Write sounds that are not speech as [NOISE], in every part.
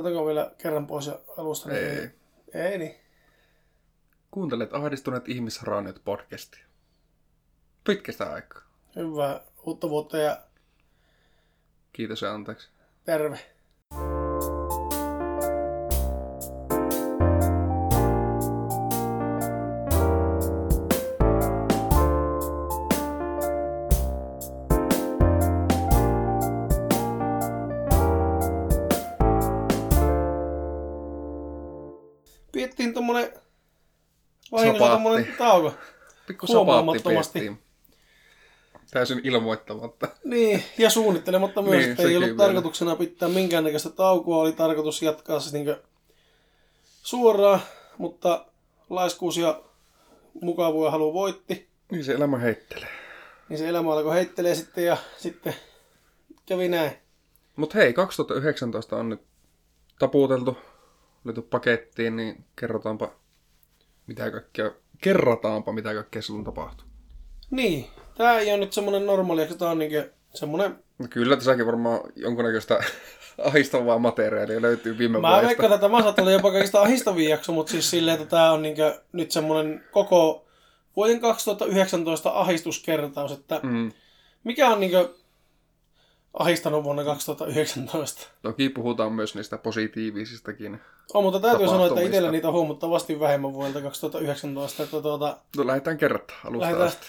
Otetaanko vielä kerran pois ja alusta? Ei. Ei niin. Kuuntelet ahdistuneet ihmisraaniot podcastia. Pitkästä aikaa. Hyvää uutta vuotta ja Kiitos ja anteeksi. terve. Sapaatti. tommonen tauko. Pikku Huomaamattomasti. Täysin ilmoittamatta. Niin, ja suunnittelematta myös, Niin, että ei ollut vielä. tarkoituksena pitää minkäännäköistä taukoa, oli tarkoitus jatkaa se niin suoraan, mutta laiskuus ja mukavuus ja halu voitti, Niin se elämä heittelee. niin se elämä alkoi heittelee sitten ja sitten kävi näin. Mut hei, 2019 on nyt taputeltu, löyty pakettiin, niin kerrotaanpa mitä kaikkea, kerrataanpa mitä kaikkea silloin tapahtuu. Niin, tää ei ole nyt semmonen normaali, että tää on niin semmonen... No kyllä tässäkin varmaan jonkunnäköistä [LAUGHS] ahistavaa materiaalia löytyy viime Mä vuodesta. veikkaan, että tämä saattaa olla jopa kaikista ahistavin jakso, mutta siis silleen, että tää on niin nyt semmonen koko vuoden 2019 ahistuskertaus, että Mm. Mikä on niinkö ahistanut vuonna 2019? Toki puhutaan myös niistä positiivisistakin. On, mutta täytyy sanoa, että itsellä niitä on huomattavasti vähemmän vuodelta 2019. Että tuota, No lähdetään kertaa alusta Lähdetään. asti.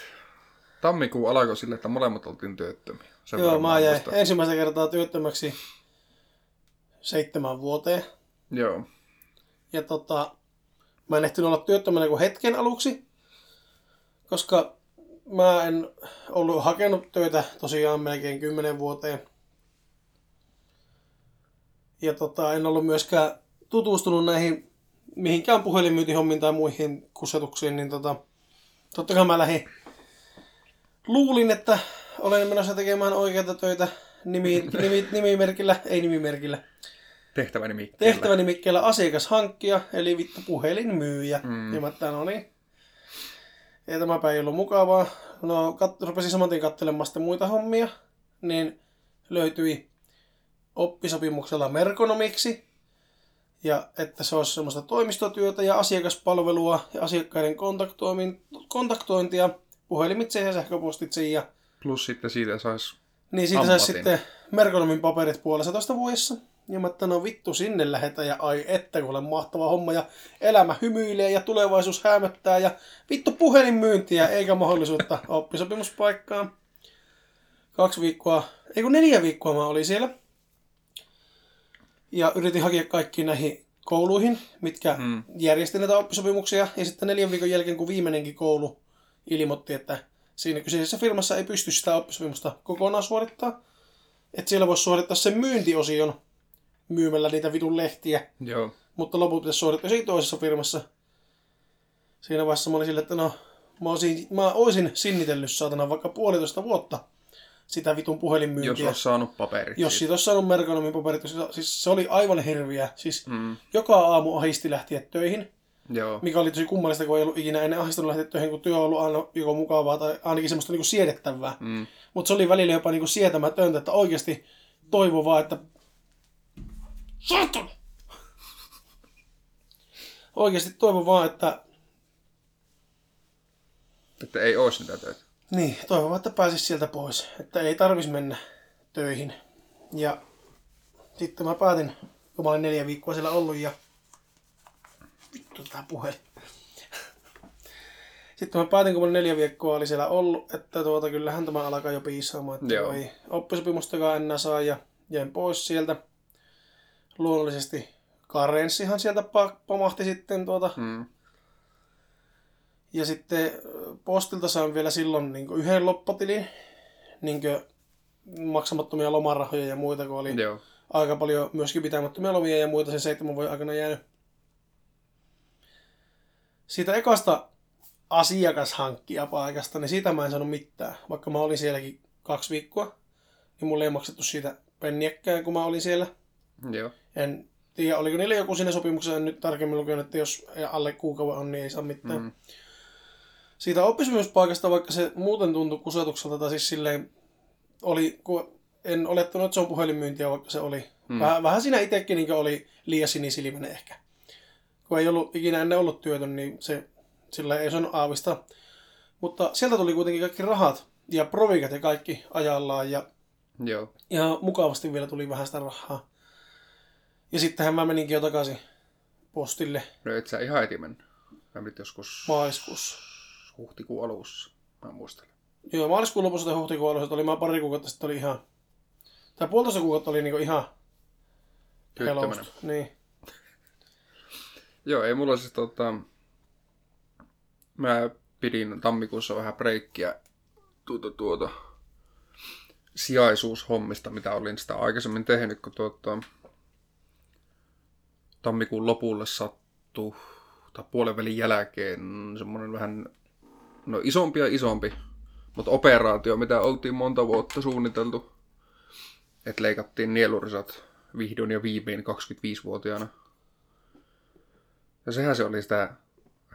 Tammikuu alkoi sille, että molemmat oltiin työttömiä. Sen joo, mä jäin muistan. ensimmäistä kertaa työttömäksi seitsemän vuoteen. Joo. Ja tota, mä en ehtinyt olla työttömänä kuin hetken aluksi, koska mä en ollut hakenut töitä tosiaan melkein kymmenen vuoteen. Ja tota, en ollut myöskään tutustunut näihin mihinkään puhelinmyyntihommiin tai muihin kusetuksiin, niin tota, totta kai mä lähdin. Luulin, että olen menossa tekemään oikeita töitä nimi, [LAUGHS] nimi, nimimerkillä, ei nimimerkillä, Tehtäväni Mikkelä. tehtävänimikkeellä asiakashankkija, eli vittu puhelinmyyjä. Mm. Mm. Ja mä että no niin. Ja tämäpä ei ollut mukavaa. No, kat- rupesin saman tien katselemaan sitten muita hommia. Niin löytyi oppisopimuksella merkonomiksi. Ja että se olisi semmoista toimistotyötä ja asiakaspalvelua ja asiakkaiden kontaktointia puhelimitse ja sähköpostitse. Ja Plus sitten siitä saisi... niin siitä saisi sitten merkonomin paperit puolestatoista vuodessa. Ja mä että no vittu sinne lähetä ja ai että kuule mahtava homma ja elämä hymyilee ja tulevaisuus hämöttää ja vittu puhelinmyyntiä eikä mahdollisuutta oppisopimuspaikkaan. Kaksi viikkoa, ei kun neljä viikkoa mä olin siellä. Ja yritin hakea kaikkiin näihin kouluihin, mitkä Mm. mm. järjesti näitä oppisopimuksia. Ja sitten neljän viikon jälkeen, kun viimeinenkin koulu ilmoitti, että siinä kyseisessä firmassa ei pysty sitä oppisopimusta kokonaan suorittaa. Että siellä voisi suorittaa sen myyntiosion myymällä niitä vitun lehtiä, Joo. mutta loput pitäisi suorittaa siinä toisessa firmassa. Siinä vaiheessa mä olin silleen, että no, mä olisin, mä olisin sinnitellyt saatana vaikka puolitoista vuotta sitä vitun Jos puhelinmyyntiä. olisi saanut paperit. Jos siitä. olisi saanut merkonomin paperit, siis se oli aivan hirviä. Siis Mm. joka aamu ahisti lähteä töihin, Joo. mikä oli tosi kummallista, kun ei ollut ikinä ennen ahistunut lähteä töihin, kun työ on ollut aina joko mukavaa tai ainakin semmoista niinku siedettävää. Mm. Mutta se oli välillä jopa niinku sietämätöntä, että oikeasti toivo vaan, että... Saatana! Oikeasti toivon vaan, että... Että ei olisi niitä töitä. Niin, toivon vaan, että pääsis sieltä pois. Että ei tarvis mennä töihin. Ja sitten mä päätin, kun mä olin neljä viikkoa siellä ollut ja... Vittu tää puhelin. Sitten mä päätin, kun mä olin neljä viikkoa oli siellä ollut, että tuota, kyllähän tämä alkaa jo piissaamaan, että Joo. ei oppisopimustakaan enää saa ja jäin pois sieltä. Luonnollisesti karenssihan sieltä pa- pamahti sitten tuota, Mm. ja sitten postilta sain vielä silloin niin yhden loppatilin, niin maksamattomia lomarahoja ja muita, kun oli Joo. aika paljon myöskin pitämättömiä lomia ja muita sen seitsemän vuoden aikana jäänyt. Siitä ekasta asiakashankkijapaikasta, niin siitä mä en saanut mitään. Vaikka mä olin sielläkin kaksi viikkoa, niin mulle ei maksettu siitä penniäkään, kun mä olin siellä. Joo. En tiedä, oliko niillä joku siinä sopimuksessa, en nyt tarkemmin lukenut, että jos alle kuukauden on, niin ei saa mitään. Mm. Siitä oppisopimuspaikasta, vaikka se muuten tuntui kusetukselta, tai siis silleen oli, kun en olettanut, että se on puhelinmyyntiä, vaikka se oli. Mm. Vähän, vähän siinä itsekin niin oli liian sinisilmäinen ehkä. Kun ei ollut ikinä ennen ollut työtön, niin se sillä ei osannut aavista. Mutta sieltä tuli kuitenkin kaikki rahat ja provikat ja kaikki ajallaan ja, Joo. ja mukavasti vielä tuli vähän sitä rahaa. Ja sittenhän mä meninkin jo takaisin postille No et sä ihan heti mennyt. Mä nyt joskus maaliskuussa. huhtikuun alussa. Mä muistelen. Joo, maaliskuun lopussa tai huhtikuun alussa oli mä pari kuukautta sitten oli ihan... Tai puolitoista kuukautta oli niinku ihan Työttömänä. Niin. [LAUGHS] Joo, ei mulla siis tota... Mä pidin tammikuussa vähän breikkiä tuota, tuota, sijaisuushommista, mitä olin sitä aikaisemmin tehnyt, kun tuota, tammikuun lopulle sattui, tai puolen välin jälkeen, semmoinen vähän, no isompi ja isompi, mutta operaatio, mitä oltiin monta vuotta suunniteltu, että leikattiin nielurisat vihdoin ja viimein 25-vuotiaana. Ja sehän se oli sitä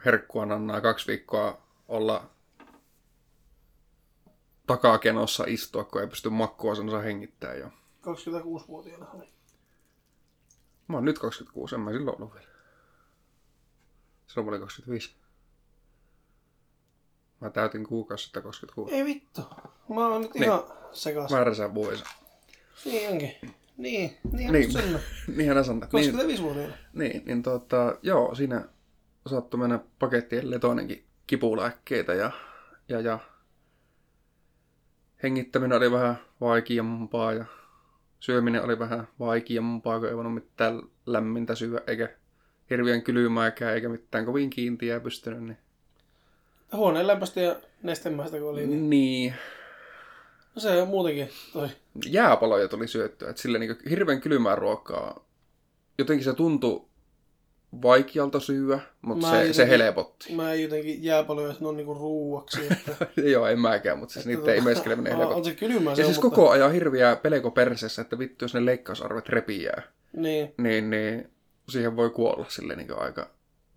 herkkua nannaa kaksi viikkoa olla takakenossa istua, kun ei pysty makkuasensa hengittää jo. 26-vuotiaana oli. Mä oon nyt 26, en mä silloin ollut vielä. Silloin mä olin 25. Mä täytin kuukausi sitten 26. Ei vittu. Mä oon nyt Niin. ihan sekas. Mä... Väärässä vuosi. Niin onkin. Niin, niin, [LAUGHS] Niin. niin. Niinhän nää sanoo. Niin, 25-vuotiaana. niin, niin tota, joo, siinä saattoi mennä pakettien letoinenkin kipulääkkeitä ja, ja, ja hengittäminen oli vähän vaikeampaa ja syöminen oli vähän vaikeampaa, kun ei voinut mitään lämmintä syödä eikä hirveän kylmääkään eikä mitään kovin kiintiää pystynyt. Niin, Huoneen lämpöstä ja nestemäistä kun oli. Niin. niin No se on muutenkin toi. jääpaloja tuli syöttyä. Että sille niin hirveän kylmää ruokaa. Jotenkin se tuntui vaikealta syödä, mutta Mä se, se jotenkin- helpotti. Mä en jotenkin jääpaloja sano niinku ruuaksi. Että, [LAUGHS] Joo, en mäkään, mutta siis niiden imeskeleminen on, helpotti. on se kylmää se Ja on, siis mutta... koko ajan hirviä pelko persessä, että vittu jos ne leikkausarvet repiää, Niin. niin, niin siihen voi kuolla sille niin aika No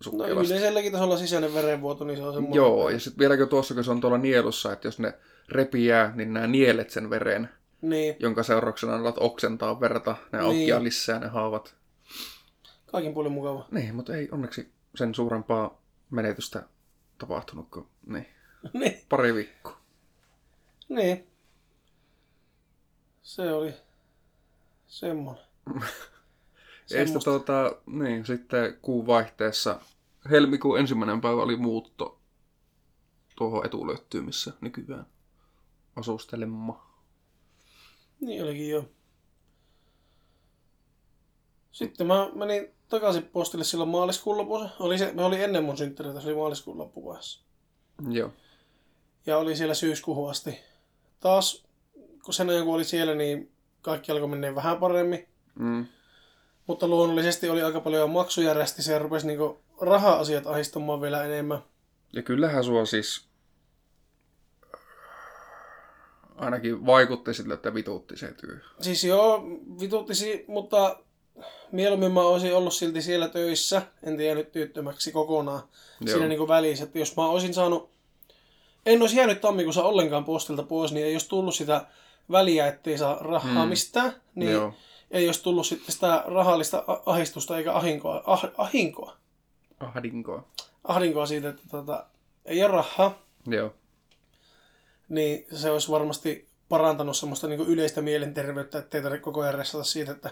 sukkelasti. yleiselläkin tasolla sisäinen verenvuoto, niin se on semmoinen. Joo, ja sitten vieläkin tuossa, kun se on tuolla nielussa, että jos ne repiää, niin nämä nielet sen veren, Niin, jonka seurauksena alat oksentaa verta, ne Niin. aukkiaa lisää ne haavat. Kaikin puolin mukava. Niin, mutta ei onneksi sen suurempaa menetystä tapahtunut kuin niin, [LAUGHS] niin, pari viikkoa. niin. Se oli semmoinen. [LAUGHS] Ei sitä tuota, niin, sitten kuun vaihteessa, helmikuun ensimmäinen päivä oli muutto tuohon etulöyttyyn, missä nykyään asustelemma. Niin olikin jo. Sitten mä menin takaisin postille silloin maaliskuun lopussa. Oli se, me oli ennen mun synttäreitä, se oli maaliskuun loppuvaiheessa. Joo. Ja oli siellä syyskuuhun asti. Taas, kun sen ajan kun oli siellä, niin kaikki alkoi mennä vähän paremmin. Mm. Mutta luonnollisesti oli aika paljon maksuja rästissä ja rupesi niinku raha-asiat ahistamaan vielä enemmän. Ja kyllähän sua siis ainakin vaikutti sille, että vituutti se työ. Siis joo, vituttisi, mutta mieluummin mä olisin ollut silti siellä töissä, en jäänyt työttömäksi kokonaan Joo. siinä niinku välissä. Että jos mä olisin saanut, en olisi jäänyt tammikuussa ollenkaan postilta pois, niin ei olisi tullut sitä väliä, ettei saa rahaa Mm. mistään, niin Joo. ei olisi tullut sitten sitä rahallista ahistusta eikä ahinkoa, ah, ahinkoa, Ahdinkoa. ahdinkoa siitä, että tota, ei ole rahaa. Joo. niin se olisi varmasti parantanut semmoista niin yleistä mielenterveyttä, ettei tarvitse koko ajan ressata siitä, että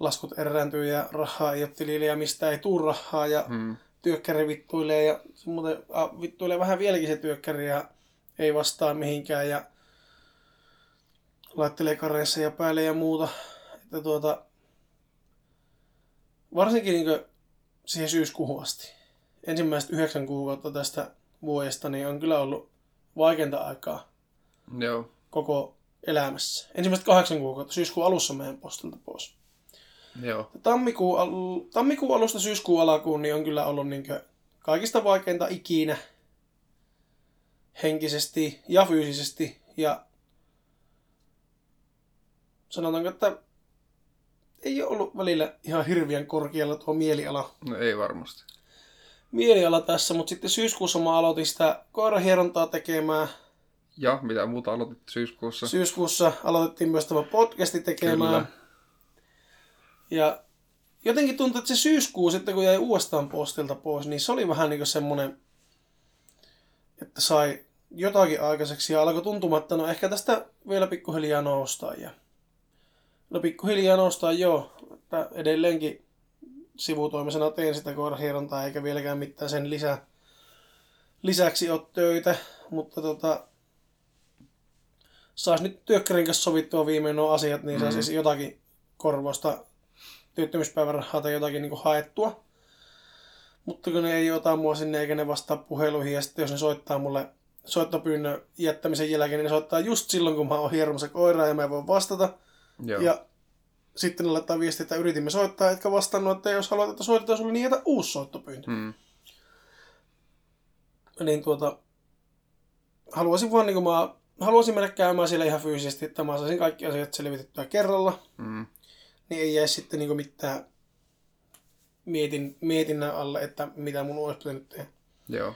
laskut erääntyy ja rahaa ei ole tilille ja mistä ei tuu rahaa ja Mm. työkkäri vittuilee ja se muuten a, vittuilee vähän vieläkin se työkkäri ja ei vastaa mihinkään ja laittelee kareissa ja päälle ja muuta. Että tuota, varsinkin niin siihen syyskuuhun asti. Ensimmäiset yhdeksän kuukautta tästä vuodesta niin on kyllä ollut vaikeinta aikaa Joo. koko elämässä. Ensimmäiset kahdeksan kuukautta syyskuun alussa meidän postilta pois. Joo. Tammikuun, al- tammikuun alusta syyskuun alkuun niin on kyllä ollut niin kaikista vaikeinta ikinä henkisesti ja fyysisesti. Ja sanotaanko, että ei ole ollut välillä ihan hirveän korkealla tuo mieliala, No ei varmasti. mieliala tässä, mutta sitten syyskuussa mä aloitin sitä koirahierontaa tekemään. Ja mitä muuta aloitit syyskuussa? Syyskuussa aloitettiin myös tämä podcasti tekemään. Kyllä. Ja jotenkin tuntuu, että se syyskuu sitten, kun jäi uudestaan postilta pois, niin se oli vähän niin kuin semmoinen, että sai jotakin aikaiseksi ja alkoi tuntumaan, että no ehkä tästä vielä pikkuhiljaa noustaan. Ja no pikkuhiljaa noustaan joo, että edelleenkin sivutoimisena teen sitä koirahierontaa eikä vieläkään mitään sen lisä, lisäksi ole töitä, mutta tota, saisi nyt työkkärin kanssa sovittua viimein nuo asiat, niin mm. saisi jotakin korvausta työttömyyspäivärahaa tai jotakin niin haettua. Mutta kun ne ei ota mua sinne eikä ne vastaa puheluihin ja sitten jos ne soittaa mulle soittopyynnön jättämisen jälkeen, niin ne soittaa just silloin, kun mä oon hieromassa koiraa ja mä voin vastata. Joo. Ja sitten ne laittaa viestiä, että yritimme soittaa, etkä vastannut, että jos haluat, että soitetaan sulle, niin jätä uusi soittopyyntö. Mm. Niin tuota, haluaisin vaan niin kuin mä haluaisin mennä käymään siellä ihan fyysisesti, että mä saisin kaikki asiat selvitettyä kerralla. Mm. Niin ei jäisi sitten niin mitään mietin, mietinnän alle, että mitä mun olisi pitänyt tehdä. Joo.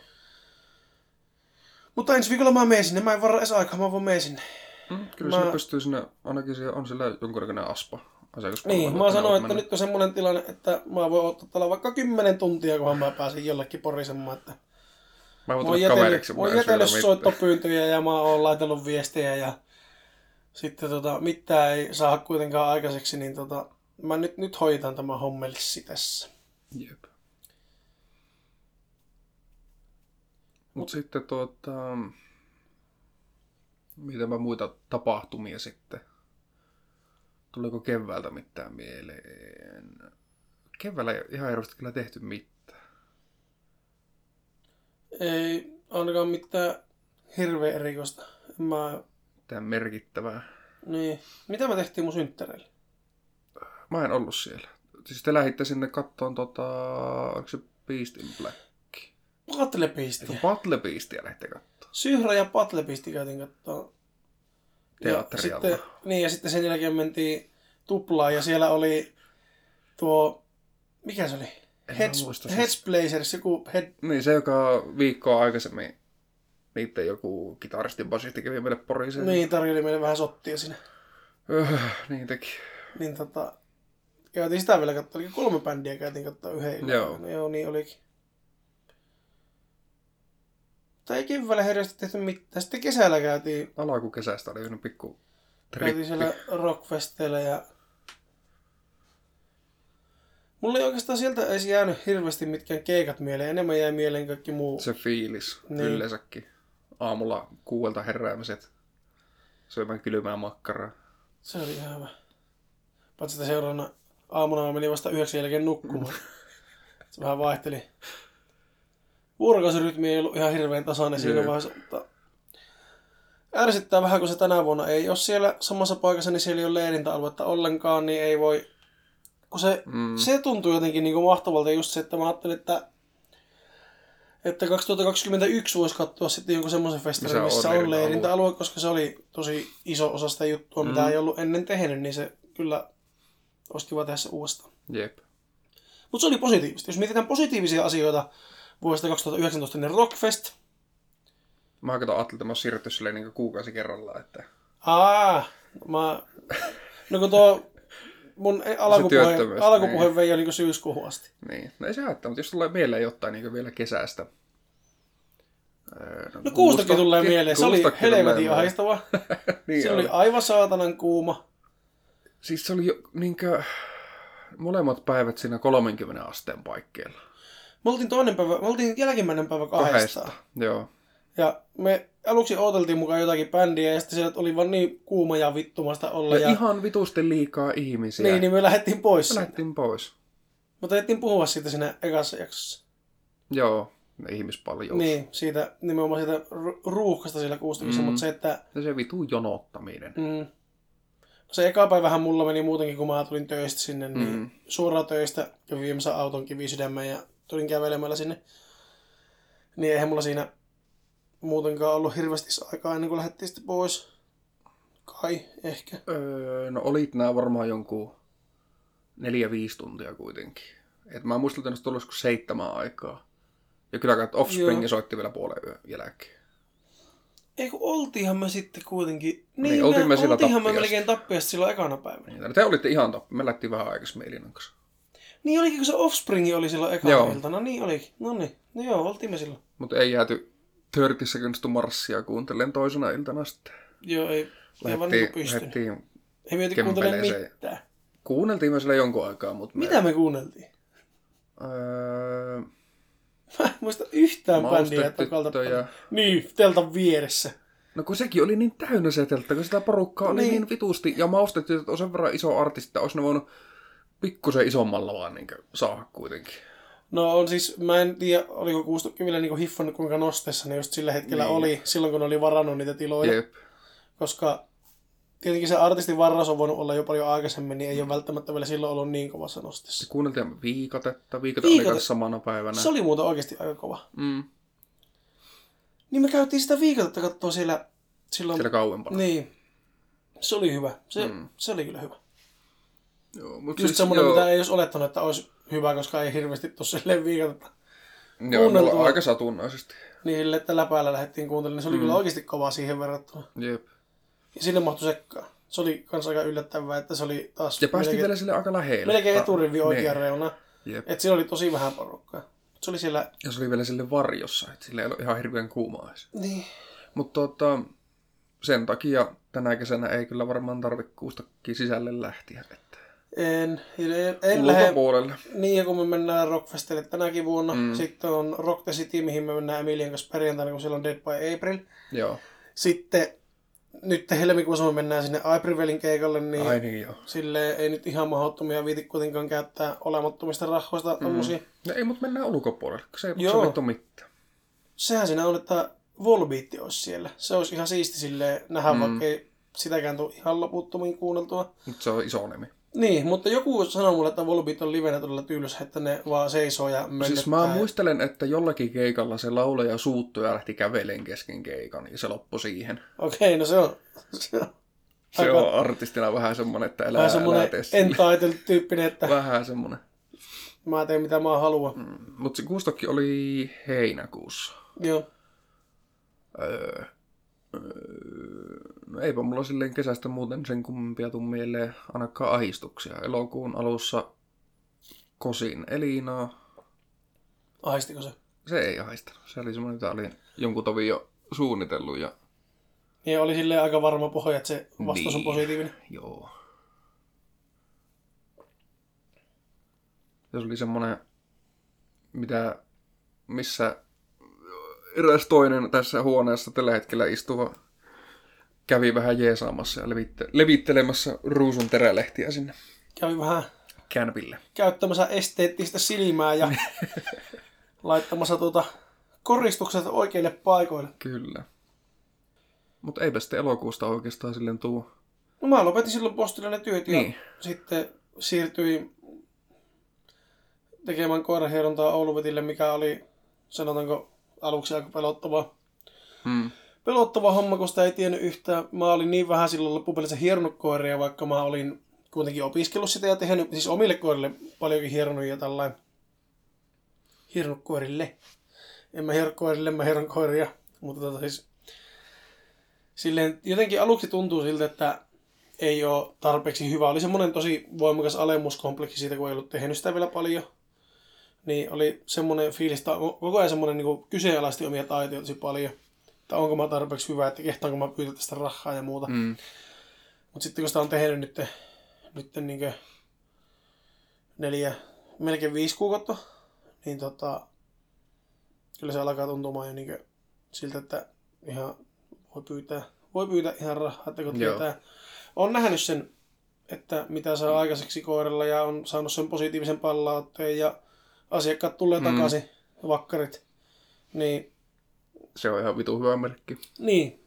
Mutta ensi viikolla mä menen sinne. Mä en varra edes aikaa, mä voin menen sinne. Mm, kyllä mä... se pystyy sinne, ainakin siellä on siellä jonkunnäköinen aspa. Niin, mä sanoin, että nyt on semmoinen tilanne, että mä voin ottaa täällä vaikka 10 tuntia, kunhan mä pääsen jollekin porisemaan, että Mä voin jätellyt, kaveriksi. Mä oon jätellyt soittopyyntöjä ja mä oon laitellut viestejä ja sitten tota, mitään ei saa kuitenkaan aikaiseksi, niin tota, mä nyt, nyt hoitan tämä hommelissi tässä. Jep. Mut sitten tuota, mitä mä muita tapahtumia sitten? Tuliko keväältä mitään mieleen? Keväällä ei ihan hirveästi kyllä tehty mitään. Ei ainakaan mitään hirveän erikoista. Mä... Mitään merkittävää. Niin. Mitä mä tehtiin mun synttäreille? Mä en ollut siellä. Siis te lähditte sinne kattoon tota... Onko se Beast in Black? Battle Beastia lähditte kattoon. Syhrä ja Battle Beastia käytiin kattoon. Teatterialla. Ja sitten, niin, ja sitten sen jälkeen mentiin tuplaan ja siellä oli tuo... Mikä se oli? Heads, muista, siis... Blazers, joku head... Niin, se joka viikkoa aikaisemmin niiden joku kitaristi basisti kävi meille Poriin. Niin, tarjoili meille vähän sottia sinne. Öh, niin teki. Niin tota, käytiin sitä vielä katsoa, eli kolme bändiä käytiin katsoa yhden Joo. No, joo, niin olikin. Tai ei keväällä herjasti tehty mitään. Sitten kesällä käytiin... kesästä oli yhden pikku trippi. Käytiin siellä rockfesteillä ja Mulla ei oikeastaan sieltä edes jäänyt hirveästi mitkään keikat mieleen. Enemmän jäi mieleen kaikki muu. Se fiilis niin. yleensäkin. Aamulla kuuelta heräämiset. Syömään kylmää makkaraa. Se oli ihan hyvä. Paitsi että seuraavana aamuna mä menin vasta yhdeksän jälkeen nukkumaan. [LAUGHS] Se vähän vaihteli. Vuorokausirytmi ei ollut ihan hirveän tasainen siinä vaiheessa, mutta ärsyttää vähän, kun se tänä vuonna ei ole siellä samassa paikassa, niin siellä ei ole leirintäaluetta ollenkaan, niin ei voi kun se, mm. se tuntuu jotenkin niin kuin mahtavalta just se, että mä ajattelin, että että 2021 voisi katsoa sitten jonkun semmoisen festarin, missä on, on leirintäalue, koska se oli tosi iso osa sitä juttua, mm. mitä ei ollut ennen tehnyt, niin se kyllä olisi kiva tehdä se uudestaan. Jep. Mutta se oli positiivista. Jos mietitään positiivisia asioita vuodesta 2019, niin Rockfest. Mä katson ajattelin, että mä siirrytty silleen niin kuukausi kerrallaan. Että... Aa, mä... No kun tuo mun alkupuhe, alkupuhe niin. vei niin syyskuuhun asti. Niin, no ei se haittaa, mutta jos tulee mieleen jotain niin vielä kesästä. No, no kuustakin tulee mieleen, se oli helvetin haistava. [LAUGHS] niin se oli. oli aivan saatanan kuuma. Siis se oli jo niinkö, molemmat päivät siinä 30 asteen paikkeilla. Me oltiin toinen päivä, me oltiin jälkimmäinen päivä kahdesta. kahdesta. Joo. Ja me aluksi odoteltiin mukaan jotakin bändiä ja sitten sieltä oli vaan niin kuuma ja vittumasta olla. Ja, ja... ihan vitusti liikaa ihmisiä. Niin, niin me lähdettiin pois. Me lähdettiin pois. Mutta tehtiin puhua siitä siinä ekassa jaksossa. Joo, ihmispaljous. Niin, siitä, nimenomaan siitä ruuhkasta siellä kuustamissa, mm. mutta se, että... Ja se vitu jonottaminen. Mm. Se eka päivähän mulla meni muutenkin, kun mä tulin töistä sinne, niin mm. suoraan töistä ja viimeisen auton kivisydämään ja tulin kävelemällä sinne. Niin eihän mulla siinä muutenkaan ollut hirveästi aikaa ennen kuin lähdettiin sitten pois. Kai, ehkä. Öö, no olit nää varmaan jonkun neljä, viisi tuntia kuitenkin. Et mä muistan, että olisi seitsemän aikaa. Ja kyllä että Offspring Joo. soitti vielä puolen yön jälkeen. Ei kun oltiinhan me sitten kuitenkin. Niin, Niin, oltiin me siellä oltiinhan me melkein tappiasta silloin ekana päivänä. Niin, te olitte ihan tappi. Me lähtiin vähän aikaisemmin Elinan kanssa. Niin olikin, kun se Offspring oli silloin ekana Joo. iltana. Niin olikin. No niin. No joo, oltiin me silloin. Mutta ei jääty 30 Seconds to Marssia kuuntelen toisena iltana sitten. Joo, ei, Lähettiin, niinku pystynyt. Ei mieti kempeleeseen. mitään. kuunneltiin me siellä jonkun aikaa, mutta me... Mitä me kuunneltiin? Öö, Mä en muista yhtään bändiä, että on kalta... Maustetyttöjä. Niin, teltan vieressä. No kun sekin oli niin täynnä se teltta, kun sitä porukkaa oli Niin. niin, vitusti. Ja maustetytöt on sen verran iso artisti, että olisi ne voinut pikkusen isommalla vaan niin saada kuitenkin. No on siis, mä en tiedä, oliko Kuustokki vielä niinku hiffannut kuinka nosteessa ne just sillä hetkellä Niin. oli, silloin kun oli varannut niitä tiloja. Jep. Koska tietenkin se artistin varaus on voinut olla jo paljon aikaisemmin, niin ei ole välttämättä vielä silloin ollut niin kovassa nostessa. Kuunneltiin viikatetta. Viikate oli Viikate- kanssa samana päivänä. Se oli muuten oikeasti aika kova. Mm, Niin me käytiin sitä viikotetta katsoa siellä silloin. siellä kauempana. Niin. Se oli hyvä. Se, Mm. se oli kyllä hyvä. Joo, mutta Just siis semmoinen, mitä ei olisi olettanut, että olisi hyvä, koska ei hirveästi tuossa silleen viikotetta. Joo, mulla on aika satunnaisesti. Niin että läpäällä lähdettiin kuuntelemaan, niin se oli mm. kyllä oikeasti kova siihen verrattuna. Jep. Ja sinne mahtui sekkaan. Se oli kans aika yllättävää, että se oli taas Ja päästiin melkein, vielä sille aika lähelle. melkein eturivi oikea niin. reuna. Jep. Että siinä oli tosi vähän porukkaa. Mut Se oli siellä... Ja se oli vielä sille varjossa, että sille ei ollut ihan hirveän kuumaa edes. Niin. Mutta tota, sen takia tänä kesänä ei kyllä varmaan tarvitse kuustokkiin sisälle lähteä. Että En, en, en lähde... ulkopuolelle. Niin, kun me mennään Rockfestille tänäkin vuonna, mm. sitten on Rock the City, mihin me mennään Emilian kanssa perjantaina, kun siellä on Dead by April. Joo. Sitten nyt helmikuussa me mennään sinne Aprilvelin keikalle, niin Ai niin joo. sille ei nyt ihan mahdottomia viiti kuitenkaan käyttää olemattomista rahoista tommosia. No ei, mutta mennään ulkopuolelle, kun se ei Joo. vittu mitään. Sehän siinä on, että Volbeat olisi siellä. Se olisi ihan siisti silleen nähdä, mm. vaikka ei sitäkään tule ihan loputtomiin kuunneltua. Mutta se on iso nimi. Niin, mutta joku sanoi mulle, että Volbeat on livenä todella tylsä, että ne vaan seisoo ja möllöttää. Siis mä muistelen, että jollakin keikalla se laulaja suuttui ja lähti käveleen kesken keikan, ja se loppui siihen. Okei, no se on, se on Se Aika- on artistina vähän semmonen, että elää, vähän semmoinen tee sille. entitled-tyyppinen, että Vähän semmonen. mä teen mitä mä haluan. Mm. Mutta se kuustokki oli heinäkuussa. Joo. Öö, öö, no eipä mulla silleen kesästä muuten sen kummempia tuu mieleen ainakaan ahistuksia. Elokuun alussa kosin Elinaa. Aistiko se? Se ei ahdistanut. Se oli semmoinen, mitä oli jonkun tovin jo suunnitellut ja Niin oli silleen aika varma pohja, että se vastaus on Niin. positiivinen. joo. Se oli semmoinen, mitä, missä eräs toinen tässä huoneessa tällä hetkellä istuva kävi vähän jeesaamassa ja levitte, levittelemässä ruusun terälehtiä sinne Kävi vähän känpille. käyttämässä esteettistä silmää ja [LAUGHS] laittamassa tuota koristukset oikeille paikoille. Kyllä. Mutta eipä sitten elokuusta oikeastaan silleen tuu. No mä lopetin silloin postilla ne työt ja Niin. sitten siirtyin tekemään koirahierontaa Ouluvetille, mikä oli, sanotaanko, aluksi aika pelottavaa. Mm. Pelottava homma, kun sitä ei tiennyt yhtään. Mä olin niin vähän silloin loppupeleissä hieronnut koiria, vaikka mä olin kuitenkin opiskellut sitä ja tehnyt, siis omille koirille paljonkin hieronnut ja tällainen. Hieronnut koirille. En mä hieron koirille, mä hieron koiria. Mutta tota siis, silleen jotenkin aluksi tuntuu siltä, että ei ole tarpeeksi hyvä. Oli semmoinen tosi voimakas alemuskompleksi siitä, kun ei ollut tehnyt sitä vielä paljon. Niin oli semmoinen fiilis, koko ajan semmoinen niin kyseenalaisti omia taitoja tosi paljon. Että onko mä tarpeeksi hyvä, että kehtaanko mä pyytää tästä rahaa ja muuta. Mm. Mutta sitten kun sitä on tehnyt nyt, nyt niin neljä, melkein viisi kuukautta, niin tota, kyllä se alkaa tuntumaan jo niin siltä, että ihan voi pyytää, voi pyytää ihan rahaa, että kun tietää. On nähnyt sen, että mitä saa aikaiseksi koiralla ja on saanut sen positiivisen palautteen ja asiakkaat tulee Mm. takaisin, vakkarit. Niin Se on ihan vitu hyvä merkki. niin.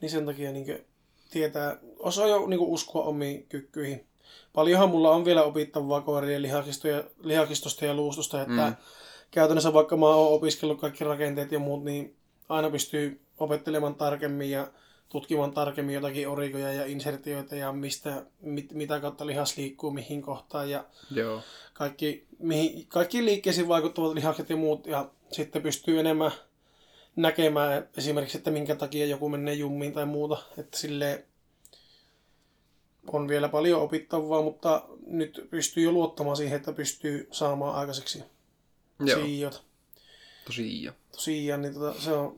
Niin sen takia niin tietää, osaa jo niin uskoa omiin kykyihin. Paljonhan mulla on vielä opittavaa koirien lihakistosta ja, lihakistosta ja luustosta, että Mm. käytännössä vaikka mä oon opiskellut kaikki rakenteet ja muut, niin aina pystyy opettelemaan tarkemmin ja tutkimaan tarkemmin jotakin orikoja ja insertioita ja mistä, mit, mitä kautta lihas liikkuu mihin kohtaan ja Joo. kaikki, mihin, kaikkiin liikkeisiin vaikuttavat lihakset ja muut, ja sitten pystyy enemmän näkemään esimerkiksi, että minkä takia joku menee jummiin tai muuta. Että sille on vielä paljon opittavaa, mutta nyt pystyy jo luottamaan siihen, että pystyy saamaan aikaiseksi Joo, siijot. tosiaan. Tosiaan, niin tota, se on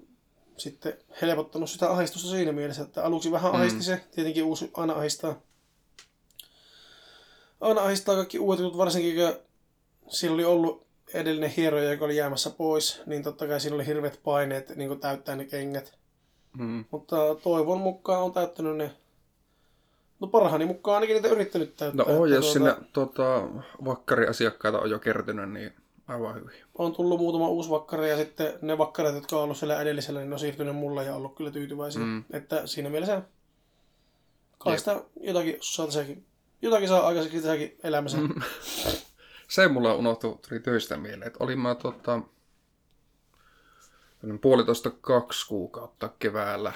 sitten helpottanut sitä ahdistusta siinä mielessä, että aluksi vähän Mm. ahisti se, tietenkin uusi aina ahistaa. Aina ahistaa kaikki uudet jutut, varsinkin kun sillä oli ollut edellinen hieroja, joka oli jäämässä pois, niin totta kai siinä oli hirveät paineet niin täyttää ne kengät. Mm. Mutta toivon mukaan on täyttänyt ne. No parhaani mukaan ainakin niitä yrittänyt No täyttää. oo, että jos tuota, sinne tota, vakkariasiakkaita on jo kertynyt, niin aivan hyvin. On tullut muutama uusi vakkari ja sitten ne vakkarit, jotka on ollut siellä edellisellä, niin ne on siirtynyt mulle ja ollut kyllä tyytyväisiä. Mm. Että siinä mielessä kai sitä jotakin, saa tässäkin, jotakin saa aikaiseksi tässäkin elämässä. Mm. [LAUGHS] Se mulla unohtui, tuli töistä mieleen, että olin mä tota, puolitoista kaksi kuukautta keväällä,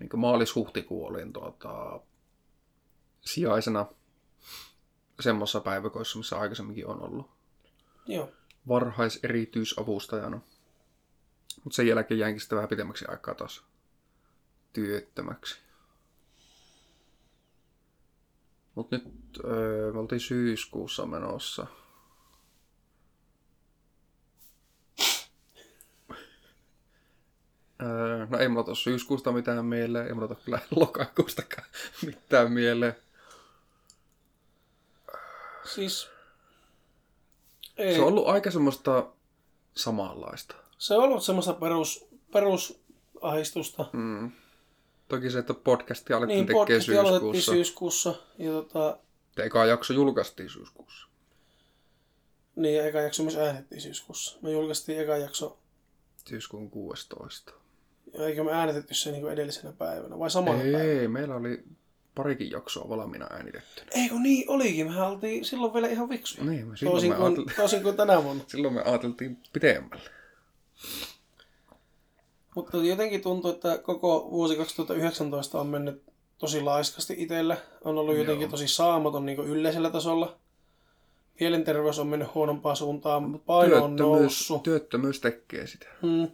niin maalis-huhtikuu olin tota, sijaisena semmoisessa päiväkoissa, missä aikaisemminkin on ollut Joo. varhaiserityisavustajana. Mutta sen jälkeen jäinkin sitten vähän pitemmäksi aikaa taas työttömäksi. Mutta nyt öö, me oltiin syyskuussa menossa. Öö, no ei mulla tuossa syyskuusta mitään mieleen, ei mulla tuossa kyllä lokakuustakaan [LAUGHS] mitään mieleen. Siis ei. Se on ollut aika semmoista samanlaista. se on ollut semmoista perus. Mm. Toki se, että podcasti alettiin Niin, tekemään syyskuussa. syyskuussa. Ja tota, Ja eka jakso julkaistiin syyskuussa. niin, eka jakso myös äänetettiin syyskuussa. Me julkaistiin eka jakso, Syyskuun 16. ja eikö me äänetetty se niin edellisenä päivänä, vai samana päivänä? Ei, meillä oli parikin jaksoa valmiina äänitettynä. Eikö niin olikin? Mehän oltiin silloin vielä ihan viksuja. Niin, me silloin, Toisin me kuin, ajateltiin, toisin kuin tänä vuonna. [LAUGHS] silloin me ajateltiin pitemmälle. Mutta jotenkin tuntuu, että koko vuosi 2019 on mennyt tosi laiskasti itsellä. On ollut jotenkin Joo. tosi saamaton niin yleisellä tasolla. Mielenterveys on mennyt huonompaan suuntaan. Paino on Työttömyys, noussut. työttömyys tekee sitä. Hmm.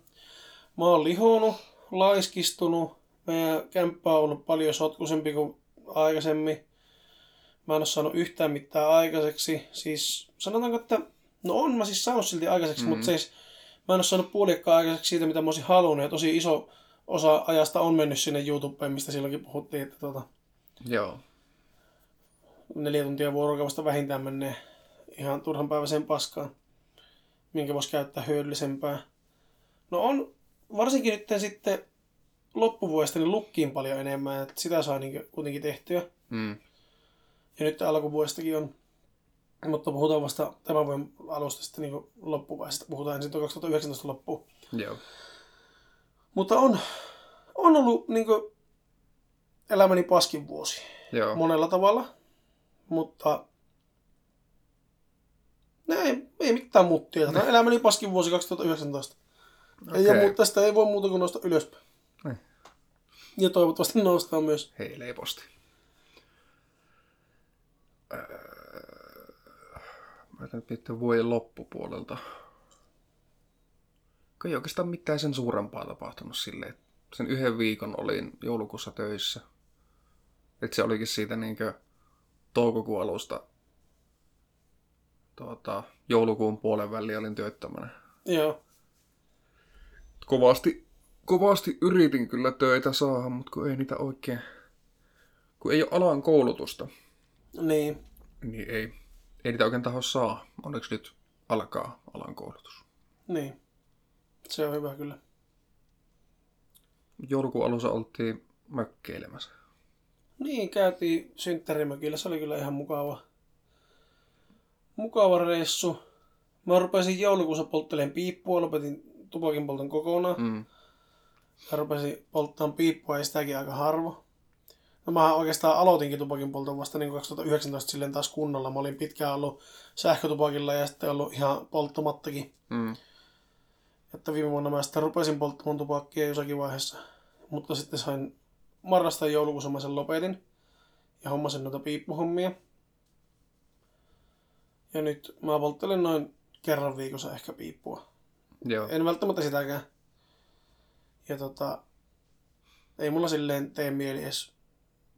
Mä oon lihonut, laiskistunut. Meidän kämppä on ollut paljon sotkuisempi kuin aikaisemmin. Mä en ole saanut yhtään mitään aikaiseksi. Siis sanotaanko, että no on mä siis saanut silti aikaiseksi, mm-hmm. mutta siis mä en ole saanut puoliakkaan aikaiseksi siitä, mitä mä olisin halunnut. Ja tosi iso osa ajasta on mennyt sinne YouTubeen, mistä silloinkin puhuttiin, että tuota, Joo. neljä tuntia vuorokaudesta vähintään menee ihan turhan päiväiseen paskaan, minkä voisi käyttää hyödyllisempää. No on varsinkin nyt sitten loppuvuodesta niin lukkiin paljon enemmän, että sitä saa niin kuitenkin tehtyä. Mm. Ja nyt alkuvuodestakin on, mutta puhutaan vasta tämän vuoden alusta sitten niin loppuvaiheesta. Puhutaan ensin tuo 2019 loppuun. Joo. Mutta on, on ollut niin elämäni paskin vuosi Joo. monella tavalla, mutta ei, ei mitään muttia. Tämä on elämäni paskin vuosi 2019. Ei Okei. ole, tästä ei voi muuta kuin nousta ylöspäin. Niin. Ja toivottavasti noustaan myös. Hei, leiposti. Öö, Nyt vuoden loppupuolelta. Kun ei oikeastaan mitään sen suurempaa tapahtunut silleen. Sen yhden viikon olin joulukuussa töissä. Et se olikin siitä niinkö toukokuun alusta tuota, joulukuun puolen väliin olin työttömänä. Joo. Kovasti, kovasti yritin kyllä töitä saada, mutta kun ei niitä oikein... Kun ei ole alan koulutusta, Niin. niin ei, ei niitä oikein taho saa. Onneksi nyt alkaa alan koulutus. Niin. Se on hyvä kyllä. Joulukuun alussa oltiin mökkeilemässä. Niin, käytiin synttärimökillä. Se oli kyllä ihan mukava. Mukava reissu. Mä rupesin joulukuussa polttelemaan piippua, lopetin tupakin polton kokonaan. Mm. Ja rupesin polttamaan piippua ja sitäkin aika harvo. No mä oikeastaan aloitinkin tupakin polton vasta niin 2019 silleen taas kunnolla. Mä olin pitkään ollut sähkötupakilla ja sitten ollut ihan polttamattakin. Mm. Että viime vuonna mä sitten rupesin polttamaan tupakkia jossakin vaiheessa. Mutta sitten sain marrasta joulukuussa mä sen lopetin. Ja hommasin noita piippuhommia. Ja nyt mä polttelen noin kerran viikossa ehkä piippua. Joo. En välttämättä sitäkään. Ja tota, ei mulla silleen tee mieli edes